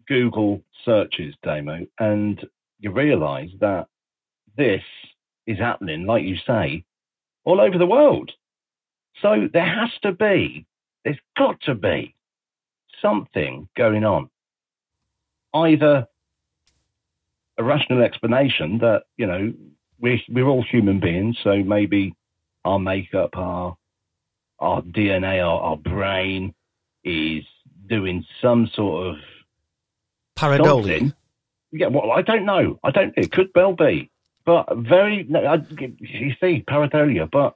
Google searches, Damo, and you realise that this is happening, like you say, all over the world. So there has to be, there's got to be something going on. Either a rational explanation that, you know, we're, we're all human beings, so maybe our makeup, our, our DNA, our, our brain is doing some sort of Pareidolia. Yeah, well, I don't know. I don't. It could well be, but very. No, I, you see, pareidolia, but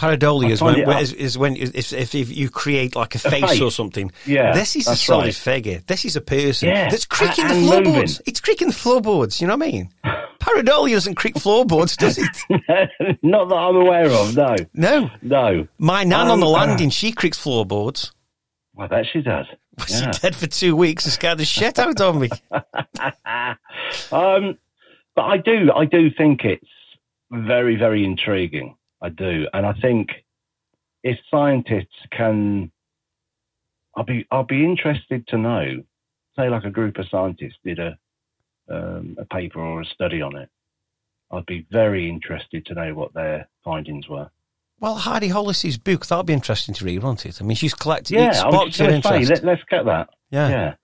Pareidolia is when, is, is when if, if, if you create like a face, face. or something. yeah, this is a solid right. figure. This is a person Yeah, that's creaking a- the floorboards. It's creaking the floorboards. You know what I mean? Pareidolia doesn't creak floorboards, does it? Not that I'm aware of. No, No. no. My nan on the Um, landing, she creaks floorboards. I bet she does. Yeah. She dead for two weeks and scared the shit out of me. um, but I do, I do think it's very, very intriguing. I do, and I think if scientists can, I'll be, I'll be interested to know. Say, like a group of scientists did a um, a paper or a study on it. I'd be very interested to know what their findings were. Well, Heidi Hollis's book, that'll be interesting to read, won't it? I mean, she's collected, Yeah, it I was sparked your going say, let, let's get that. yeah. Yeah.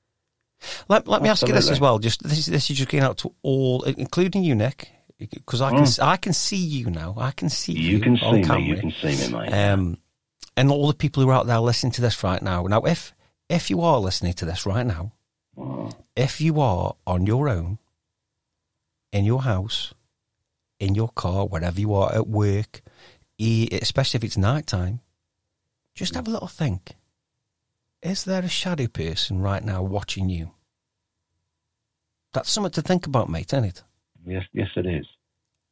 Let, let me ask you this as well. Just this, is- this is just going out to all, including you, Nick, because I can I can see you now. I can see you. Mm. You can see camera. me. You can see me, mate. Um, and all the people who are out there listening to this right now. Now, if if you are listening to this right now, Oh, if you are on your own, in your house, in your car, wherever you are at work, especially if it's night time, just have a little think. Is there a shadow person right now watching you? That's something to think about, mate, isn't it? yes, yes, it is.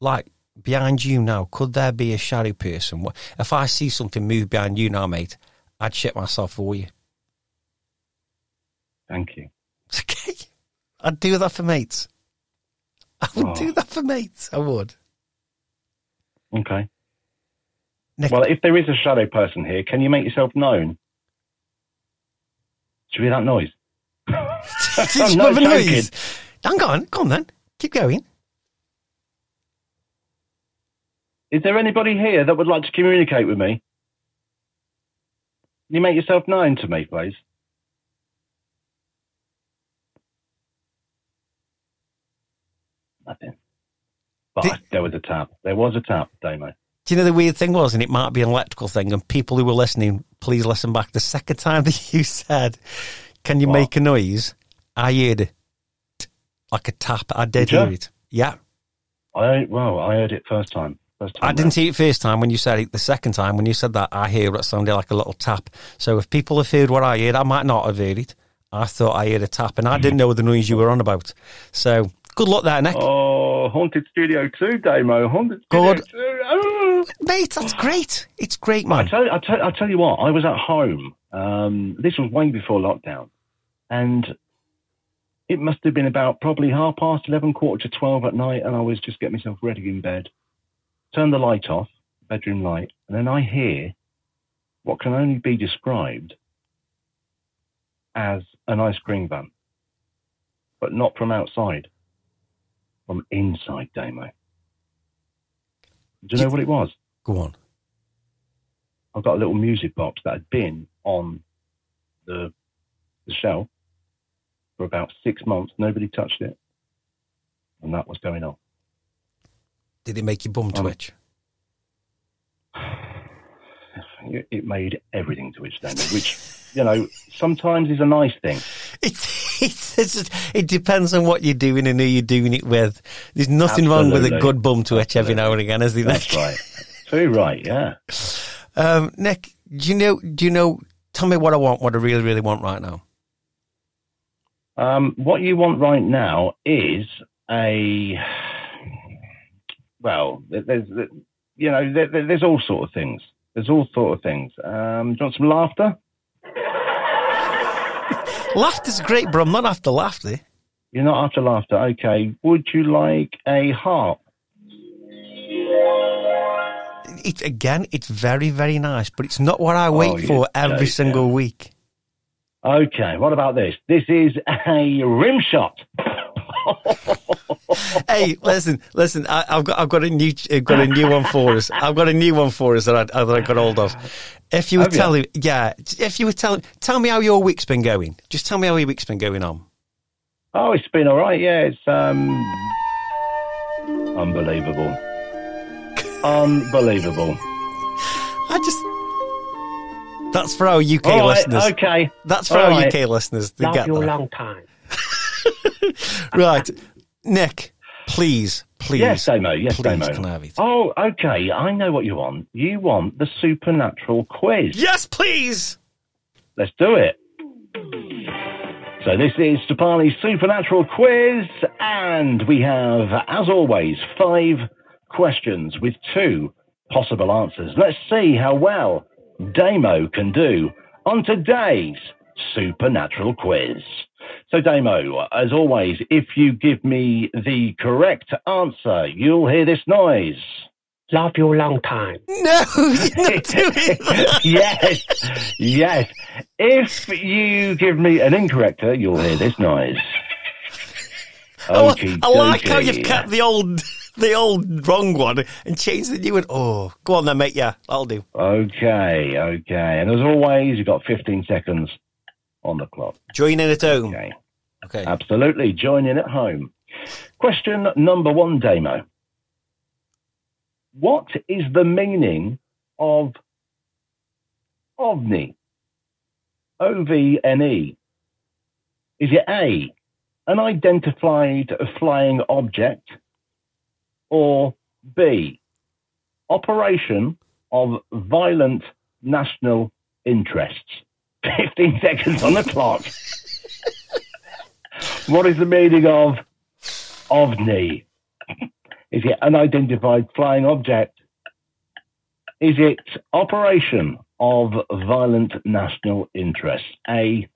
Like behind you now, could there be a shadow person? If I see something move behind you now, mate, I'd shit myself for you. Thank you. It's okay. I'd do that for mates. I would Oh. do that for mates. I would. Okay. Nick, Well, if there is a shadow person here, can you make yourself known? Should we hear that noise? Did I'm you have a noise? Hang on, come on then. Keep going. Is there anybody here that would like to communicate with me? Can you make yourself known to me, please? Nothing. But Did- there was a tap. There was a tap, Damo. Do you know the weird thing was, and it might be an electrical thing, and people who were listening, please listen back. The second time that you said, Can you What? make a noise? I heard it like a tap. I did Did you? hear it. Yeah. I well, I heard it first time. First time I didn't see it first time when you said it. The second time when you said that, I heard it sounded like a little tap. So if people have heard what I heard, I might not have heard it. I thought I heard a tap, and I hmm. didn't know the noise you were on about. So good luck there, Nick. Oh, Haunted Studio 2, Damo. Haunted Studio Good. 2. Oh. Mate, that's great. It's great, I man. tell, I, tell, I tell you what, I was at home. Um, this was way before lockdown. And it must have been about probably half past 11, quarter to 12 at night. And I was just getting myself ready in bed. Turn the light off, bedroom light. And then I hear what can only be described as an ice cream van, but not from outside, from Inside Damo. Do you know what it was? Go on. I've got a little music box that had been on the, the shelf for about six months. Nobody touched it. And that was going on. Did it make your bum um, twitch? It made everything twitch, Daniel, which, you know, sometimes is a nice thing. It's it's, just, it depends on what you're doing and who you're doing it with. There's nothing wrong with a good bum to itch every now and again, is there? That's Nick? right. Very right, yeah. Um, Nick, do you know? Do you know? Tell me what I want. What I really, really want right now. Um, what you want right now is a well. There's you know there, there- there's all sort of things. There's all sort of things. Um, do you want some laughter? Laughter's great, but I'm not after laughter. You're not after laughter. Okay. Would you like a harp? It, again, it's very, very nice, but it's not what I wait Oh, for every single week. Okay. What about this? This is a rim shot. hey, listen, listen. I, I've got, I've got a new, I've got a new one for us. I've got a new one for us that I, that I got hold of. If you were Have you? telling, yeah, if you were telling, tell me how your week's been going. Just tell me how your week's been going on. Oh, it's been all right. Yeah, it's um, unbelievable. Unbelievable. I just, that's for our UK All right, listeners. okay. That's for All our right. UK listeners. They Love get you a long time. Right, Nick, please, please, Yes, Damo. Yes, please, Damo. can I have it? Oh, okay. I know what you want. You want the supernatural quiz. Yes, please. Let's do it. So this is Stoppani's supernatural quiz, and we have, as always, five questions with two possible answers. Let's see how well Damo can do on today's supernatural quiz. So, Damo, as always, if you give me the correct answer, you'll hear this noise. Love you a long time. No, not yes, yes. If you give me an incorrect, uh, you'll hear this noise. I, Okie I like how you've dokie. kept the old, the old wrong one and changed the new one. Oh, go on then, mate. Yeah, I'll do. Okay, okay. And as always, you've got 15 seconds on the clock. Join in at home. Okay, Okay. absolutely. Join in at home. Question number one, Damo. What is the meaning of ovni? O V N E. Is it A, an identified flying object, or B, operation of violent national interests? 15 seconds on the clock. what is the meaning of ovni? Is it an unidentified flying object? Is it operation of violent national interest? A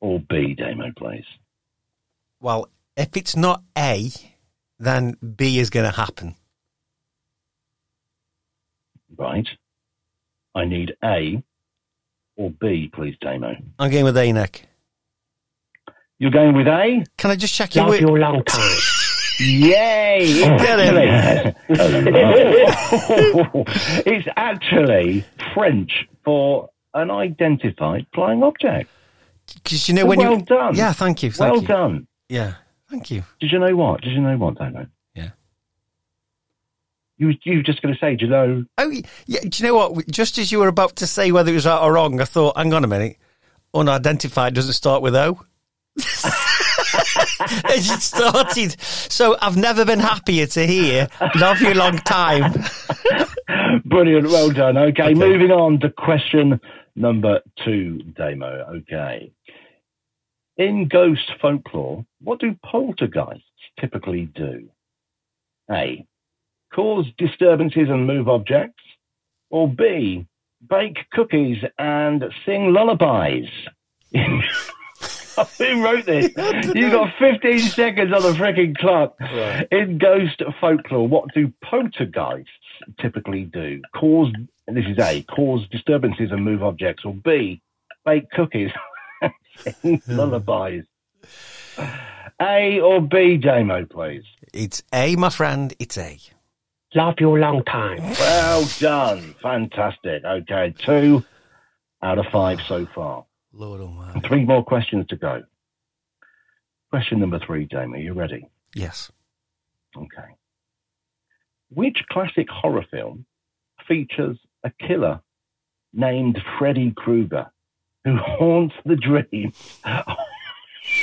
or B, Damo, please. Well, if it's not A, then B is going to happen. Right. I need A or B, please, Damo. I'm going with A, Nick. You're going with A? Can I just check your Love weight? you long time. Yay! Get him. Actually, it's actually French for an unidentified flying object. Because you know when well you. done. Yeah, thank you. Thank well you. done. Yeah, thank you. Did you know what? Did you know what, Damo? You you were just going to say, do you know? Oh, yeah. Do you know what? Just as you were about to say whether it was right or wrong, I thought, hang on a minute. Unidentified doesn't start with O. as it started. So I've never been happier to hear. Love you long time. Brilliant, well done. Okay, Okay. moving on to question number two, Damo. Okay. In ghost folklore, what do poltergeists typically do? A. Cause disturbances and move objects. Or B. Bake cookies and sing lullabies. Who wrote this? You've got 15 seconds on the freaking clock. In ghost folklore, what do poltergeists typically do? Cause, this is A, cause disturbances and move objects, or B, bake cookies, sing lullabies. A or B, Damo, please. It's A, my friend. It's A. Love you a long time. Well done. Fantastic. Okay, two out of five so far. Lord Almighty. Three more questions to go. Question number three, Damo, you ready? Yes. Okay. Which classic horror film features a killer named Freddy Krueger who haunts the dreams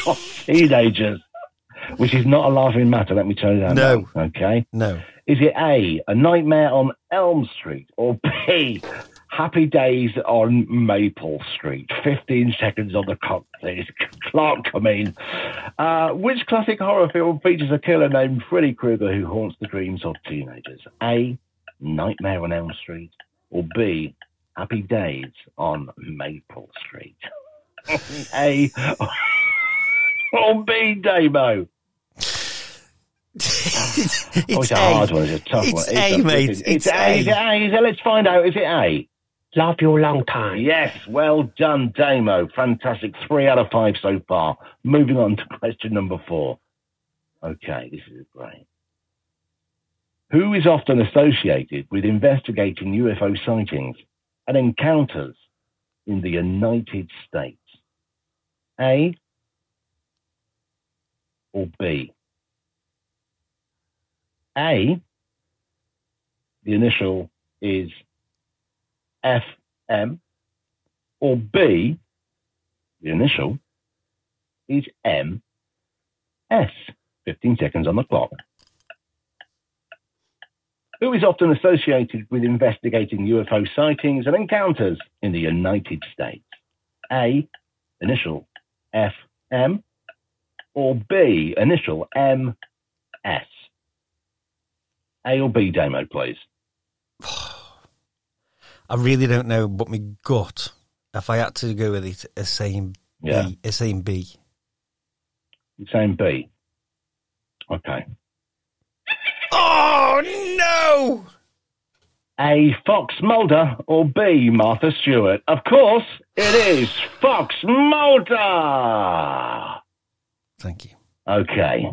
of teenagers? Which is not a laughing matter, let me tell you that. No. now, Okay. No. Is it A, A Nightmare on Elm Street, or B, Happy Days on Maple Street? 15 seconds on the clock, please. Clark, come in. Uh, which classic horror film features a killer named Freddy Krueger who haunts the dreams of teenagers? A, Nightmare on Elm Street, or B, Happy Days on Maple Street? A, or B, Damo? It's Oh, it's a A. hard one. It's a tough It's one. A, mate. It's, It's A. Is it A. A? Is it- Let's find out. Is it A? Love you long time. Yes. Well done, Damo. Fantastic. Three out of five so far. Moving on to question number four. Okay, this is great. Who is often associated with investigating UFO sightings and encounters in the United States? A or B? A, the initial is FM, or B, the initial is MS. 15 seconds on the clock. Who is often associated with investigating UFO sightings and encounters in the United States? A, initial FM, or B, initial MS? A or B, Damo, please. I really don't know, but my gut, if I had to go with it, is saying Yeah. B. Is saying B. You're saying B. Okay. Oh no! A. Fox Mulder or B. Martha Stewart? Of course, it is Fox Mulder. Thank you. Okay.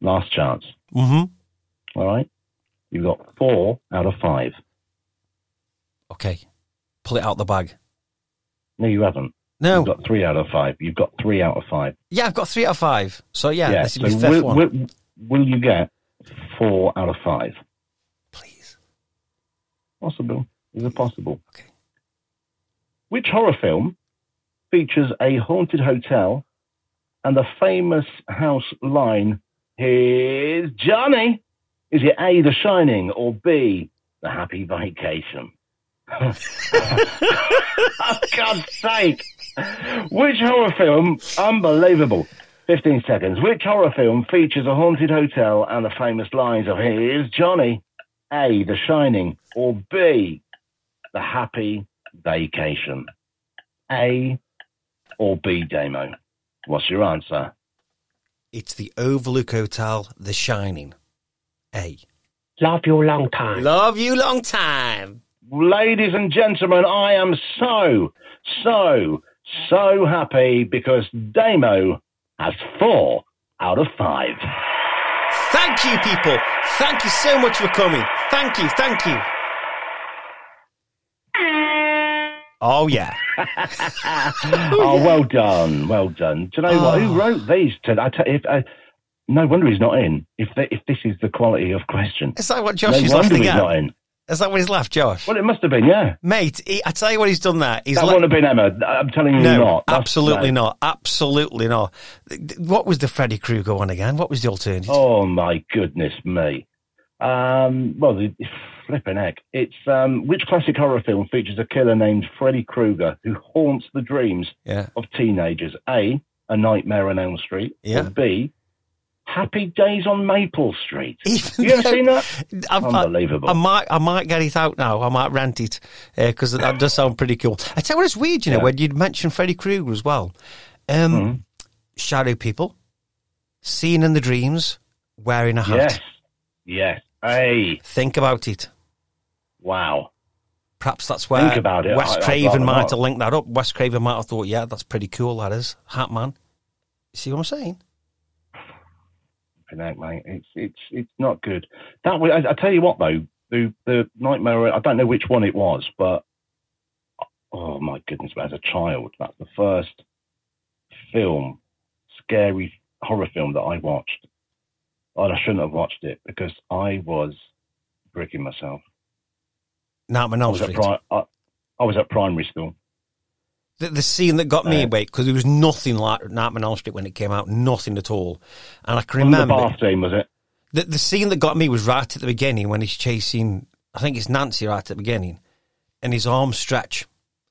Last chance. Mm-hmm. All right. You've got four out of five. Okay. Pull it out the bag. No, you haven't. No. You've got three out of five. You've got three out of five. Yeah, I've got three out of five. So yeah, this is so my fifth will, one. will, will you get four out of five? Please. Possible. Is it possible? Okay. Which horror film features a haunted hotel and the famous house line, Here's Johnny? Is it A, The Shining, or B, The Happy Vacation? God's sake. Which horror film, unbelievable, 15 seconds, which horror film features a haunted hotel and the famous lines of Here's Johnny? A, The Shining, or B, The Happy Vacation? A or B, Damo? What's your answer? It's the Overlook Hotel, The Shining. A. Love you long time. Love you long time. Ladies and gentlemen, I am so, so, so happy because Damo has four out of five. Thank you, people. Thank you so much for coming. Thank you. Thank you. Oh yeah. oh, well done, well done. Do you know what? Oh. Who wrote these? To, I if, I, no wonder he's not in. If they, if this is the quality of question, Is that what Josh no is laughing at? not in. Is that what he's laughed, Josh? Well, it must have been, yeah. Mate, he, I tell you what he's done there. He's That la- wouldn't have been Emma. I'm telling you, no, not. That's- absolutely no. not. Absolutely not. What was the Freddy Krueger one again? What was the alternative? Oh my goodness me. Um, well, the flipping heck. It's um, which classic horror film features a killer named Freddy Krueger who haunts the dreams Yeah. of teenagers? A. A Nightmare on Elm Street. Yeah. Or B. Happy Days on Maple Street. Even You ever seen that? I've- Unbelievable. I, might, I might get it out now. I might rent it because that does sound pretty cool. I tell you what, it's weird, you know, Yeah. when you'd mentioned Freddy Krueger as well. Um, Mhm. Shadow people, seen in the dreams, wearing a hat. Yes. Yes. Hey. Think about it. Wow. Perhaps that's where Think about it. Wes I- Craven might not. have linked that up. Wes Craven might have thought, yeah, that's pretty cool, that is. Hat man. You see what I'm saying? Flipping heck, mate. It's it's it's not good. That was, I, I tell you what though, the the Nightmare. I don't know which one it was, but oh my goodness, as a child, that's the first film, scary horror film that I watched. And I shouldn't have watched it because I was bricking myself. I Elm was at Street. pri- I, I was at primary school. The, the scene that got me awake because there was nothing like Nightmare on Elm Street when it came out, nothing at all. And I can On the remember bath scene, was it? the the scene that got me was right at the beginning when he's chasing. I think it's Nancy right at the beginning, and his arms stretch.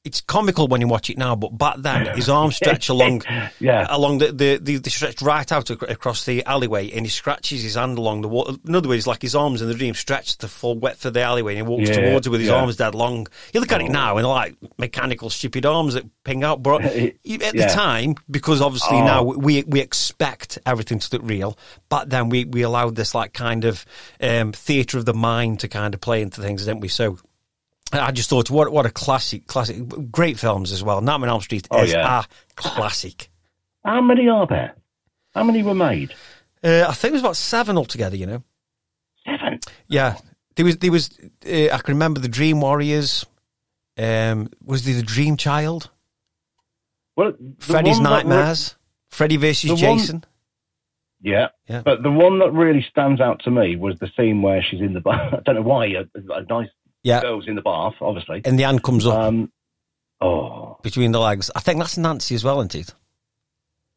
It's comical when you watch it now, but back then his arms stretch along, Yeah. along the the, the, the stretch right out ac- across the alleyway, and he scratches his hand along the wall. In other words, like his arms in the dream stretch the full width for the alleyway, and he walks Yeah, towards it with his yeah. arms dead long. You look at it now, and like mechanical, stupid arms that ping out. But at yeah. the time, because obviously Oh. now we we expect everything to look real, but then we we allowed this like kind of um, theatre of the mind to kind of play into things, didn't we? So. I just thought, what what a classic, classic, great films as well. Nightmare on Elm Street Oh, is yeah. a classic. How many are there? How many were made? Uh, I think it was about seven altogether. You know, Seven. yeah. There was there was uh, I can remember the Dream Warriors. Um, was there the Dream Child? Well, Freddy's that re- Nightmares. Freddy versus the one- Jason. yeah. Yeah. But the one that really stands out to me was the scene where she's in the. I don't know why. A, a nice Yeah, girl's in the bath, obviously. and the hand comes up Um, oh, between the legs. I think that's Nancy as well, isn't it?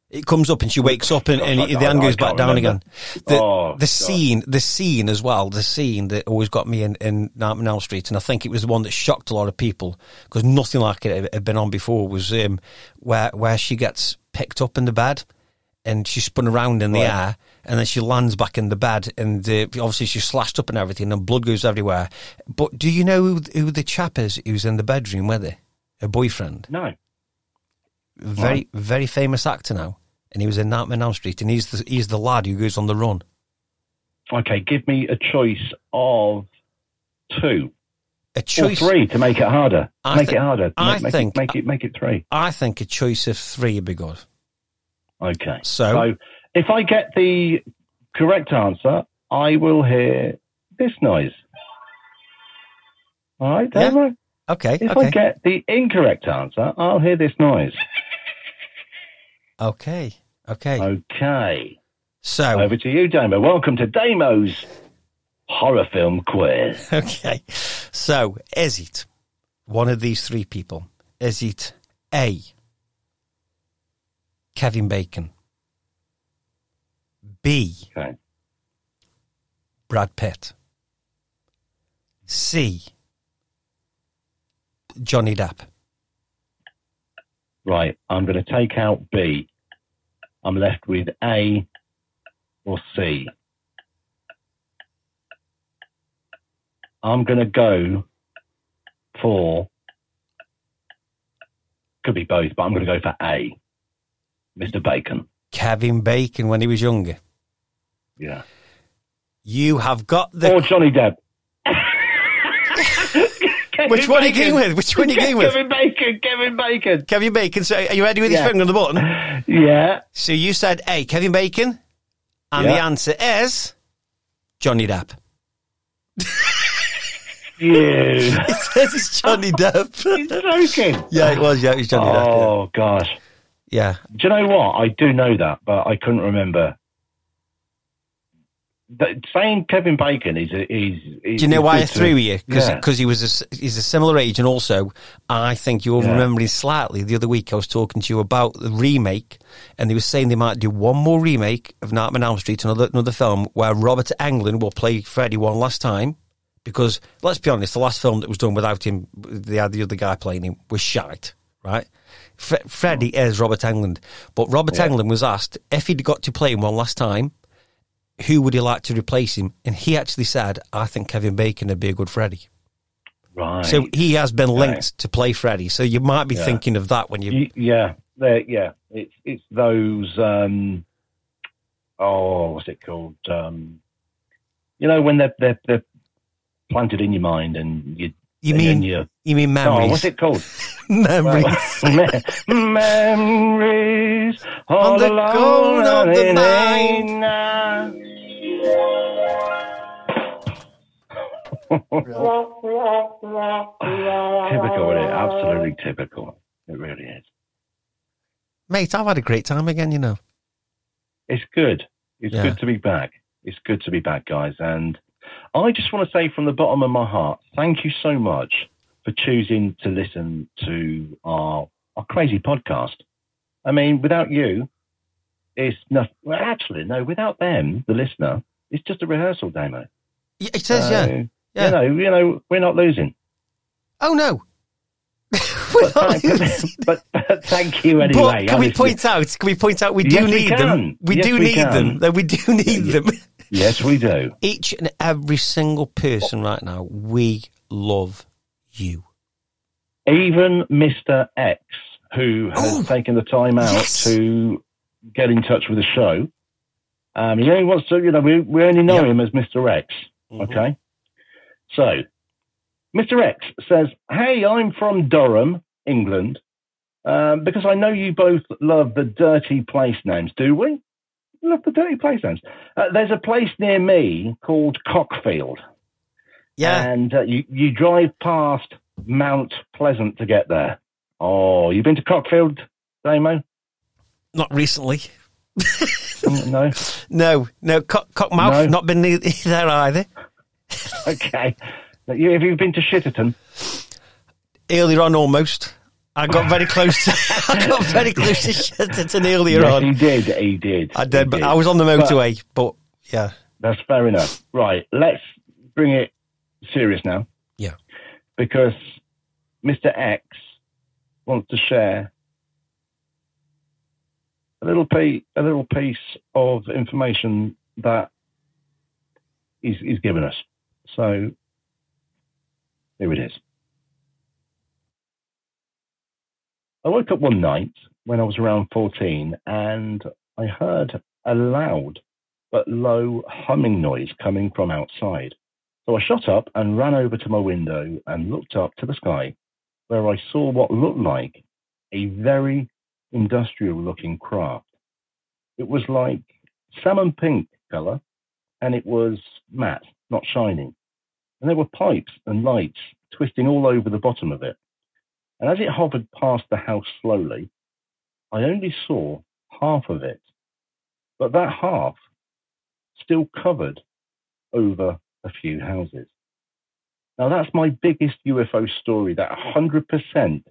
It comes up and she wakes up and, and I- the hand I- goes back down remember. again. The, Oh, the God. scene, the scene as well, the scene that always got me in, in Nightmare on Street, and I think it was the one that shocked a lot of people because nothing like it had- had been on before. Was um, where where she gets picked up in the bed and she's spun around in the Right. air, and then she lands back in the bed, and uh, obviously she's slashed up and everything, and blood goes everywhere. But do you know who, who the chap is who's in the bedroom with her? Her boyfriend no. very very famous actor now, and he was in Nightmare on Elm Street, and he's the he's the lad who goes on the run. Okay, give me a choice of two A choice. or three to make it harder. I make thi- it harder. I make, make think- it, make it make it three. I think a choice of three would be good. Okay. So- so if I get the correct answer, I will hear this noise. All right, Yeah. Damo? Okay, If I get the incorrect answer, I'll hear this noise. okay, okay. Okay. So Over to you, Damo. Welcome to Damo's horror film quiz. okay, so is it one of these three people? Is it A. Kevin Bacon, B. Okay. Brad Pitt, C. Johnny Depp? Right. I'm going to take out B. I'm left with A or C. I'm going to go for, could be both, but I'm going to go for A. Mr. Bacon. Kevin Bacon when he was younger. Yeah. You have got the. Or Johnny Depp. Which one are you going with? Which one are you going with? Kevin Bacon. Kevin Bacon. Kevin Bacon. So are you ready with your finger on the button? Yeah. So you said A, Kevin Bacon, and the answer is Johnny Depp. You. It says it's Johnny Depp. He's joking. yeah, it was. Yeah, it was Johnny Depp. Oh, gosh. Yeah. Do you know what? I do know that, but I couldn't remember. That saying Kevin Bacon is is. is Do you know why I threw you? Because Yeah. he was a he's a similar age, and also I think you're Yeah. remembering slightly. The other week I was talking to you about the remake, and they were saying they might do one more remake of Nightmare on Elm Street, another another film where Robert Englund will play Freddy one last time. Because let's be honest, the last film that was done without him, they had the other guy playing him, was shite, right? Fre- Freddy is Robert Englund, but Robert Yeah. Englund was asked if he'd got to play him one last time, who would he like to replace him? And he actually said, I think Kevin Bacon would be a good Freddy. Right. So he has been linked to play Freddy. So you might be Yeah. thinking of that when you. Yeah, there, yeah. It's it's those. Um, oh, what's it called? Um, you know when they're they're, they're planted in your mind and you. You mean you, mean memories? Oh, what's it called? memories. Memories On the alone corner of the night. typical, isn't it? Absolutely typical. It really is. Mate, I've had a great time again. You know. It's good. It's Yeah. good to be back. It's good to be back, guys. And I just want to say from the bottom of my heart, thank you so much for choosing to listen to our, our crazy podcast. I mean, without you, it's nothing. Well, actually, no, without them, the listener, it's just a rehearsal demo. Yeah, It says, yeah. So, Yeah. You know, you know, we're not losing. Oh, no. We're But not thank, losing. but, but thank you anyway. But can we point out? Can we point out we do Yes, we need them? We Yes, do we need can. them. We do need them. Yes, we do. Each and every single person right now, we love you. Even Mr. X, who has Oh, taken the time out yes. to get in touch with the show. Um, he only wants to, you know, we, we only know Yeah. him as Mr. X. Mhm. Okay. So, Mr. X says, Hey, I'm from Durham, England, um, because I know you both love the dirty place names, do we? Love the dirty place names. Uh, there's a place near me called Cockfield, Yeah. and uh, you, you drive past Mount Pleasant to get there. Oh, you've been to Cockfield, Damo? Not recently. Mm, no? No, no. Cock, cockmouth, No. not been there either. Okay. You, have you been to Shitterton? Earlier on, almost. I got very close to. I got very close to Shedderton earlier yes, on. he did. He did. I he did, but I was on the motorway. But, yeah, That's fair enough. Right, let's bring it serious now. Yeah. Because Mr. X wants to share a little piece, a little piece of information that he's, he's given us. So here it is. I woke up one night when I was around 14 and I heard a loud but low humming noise coming from outside. So I shot up and ran over to my window and looked up to the sky, where I saw what looked like a very industrial looking craft. It was like salmon pink color, and it was matte, not shining. And there were pipes and lights twisting all over the bottom of it. And as it hovered past the house slowly, I only saw half of it. But that half still covered over a few houses. Now, that's my biggest UFO story that 100%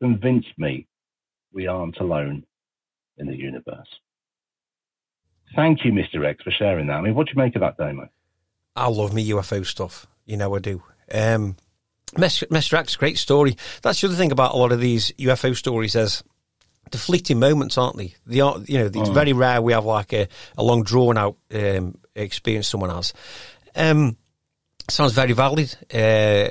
convinced me we aren't alone in the universe. Thank you, Mr. X, for sharing that. I mean, what do you make of that, Damo? I love me UFO stuff. You know I do. Um, Mr. X, great story. That's the other thing about a lot of these UFO stories is the fleeting moments, aren't they? They are, you know, it's very rare we have like a, a long drawn out um, experience someone has. Um, sounds very valid. Uh,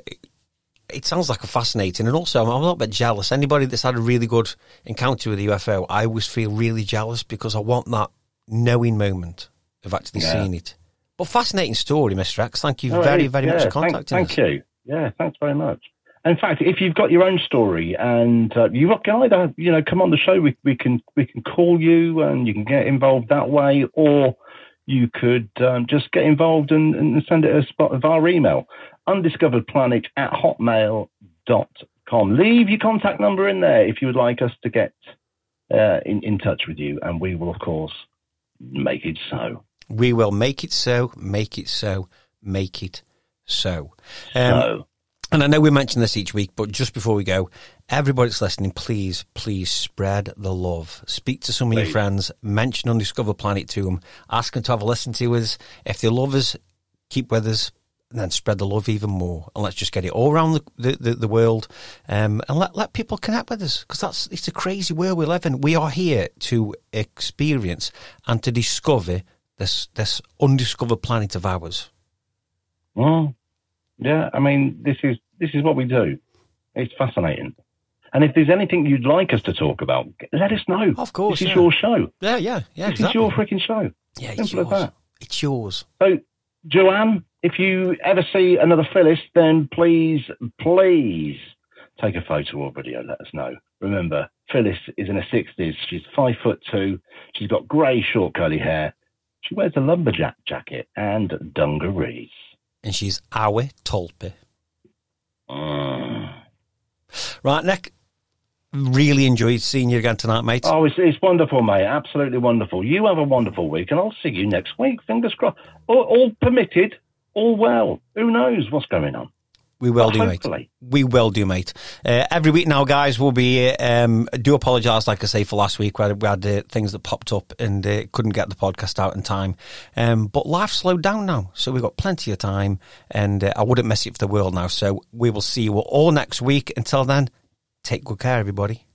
it sounds like a fascinating, and also I'm a little bit jealous. Anybody that's had a really good encounter with a UFO, I always feel really jealous because I want that knowing moment of actually Yeah. seeing it. But fascinating story, Mr. X. Thank you Oh, very, very yeah, much for thank- contacting Thank, us. you. Yeah, thanks very much. In fact, if you've got your own story and uh, you can either you know come on the show, we, we can we can call you and you can get involved that way, or you could um, just get involved and, and send it as part of our email, undiscoveredplanet at hotmail.com. Leave your contact number in there if you would like us to get uh, in, in touch with you, and we will, of course, make it so. We will make it so, make it so, make it so. Um, so, And I know we mention this each week, but just before we go, everybody that's listening, please, please spread the love. Speak to some of your friends, mention Undiscovered Planet to them, ask them to have a listen to us. If they love us, keep with us, and then spread the love even more. And let's just get it all around the, the, the, the world um, and let, let people connect with us because that's it's a crazy world we live in. We are here to experience and to discover this, this undiscovered planet of ours. Well, yeah, I mean, this is this is what we do. It's fascinating. And if there's anything you'd like us to talk about, let us know. Of course, this is yeah. your show. Yeah, yeah, yeah. this exactly. is your freaking show. Yeah, it's Simple yours. It's yours. So, Joanne, if you ever see another Phyllis, then please, please take a photo or video. Let us know. Remember, Phyllis is in her sixties. She's five foot two. She's got grey, short, curly hair. She wears a lumberjack jacket and dungarees. And she's our Tulpa. Mm. Right, Nick. Really enjoyed seeing you again tonight, mate. Oh, it's, it's wonderful, mate. Absolutely wonderful. You have a wonderful week, and I'll see you next week. Fingers crossed. All, all permitted, all well. Who knows what's going on? We will do, Hopefully. mate. We will do, mate. Uh, every week now, guys, we'll be. Um, do apologise, like I say, for last week. We had, we had uh, things that popped up and uh, couldn't get the podcast out in time. Um, but life slowed down now, so we've got plenty of time, and uh, I wouldn't miss it for the world now. So we will see you all next week. Until then, take good care, everybody.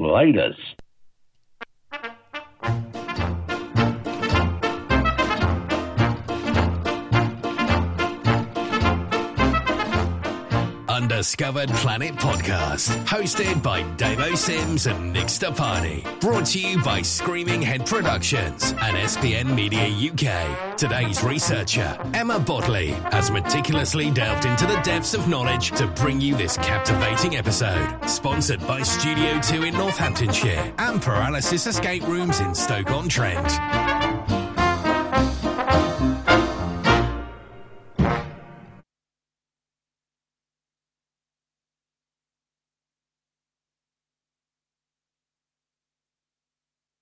Laters. Undiscovered Planet Podcast, hosted by Damo Sims and Nick Stoppani. Brought to you by Screaming Head Productions and SPN Media UK. Today's researcher, Emma Bodley, has meticulously delved into the depths of knowledge to bring you this captivating episode. Sponsored by Studio 2 in Northamptonshire and Paralysis Escape Rooms in Stoke-on-Trent.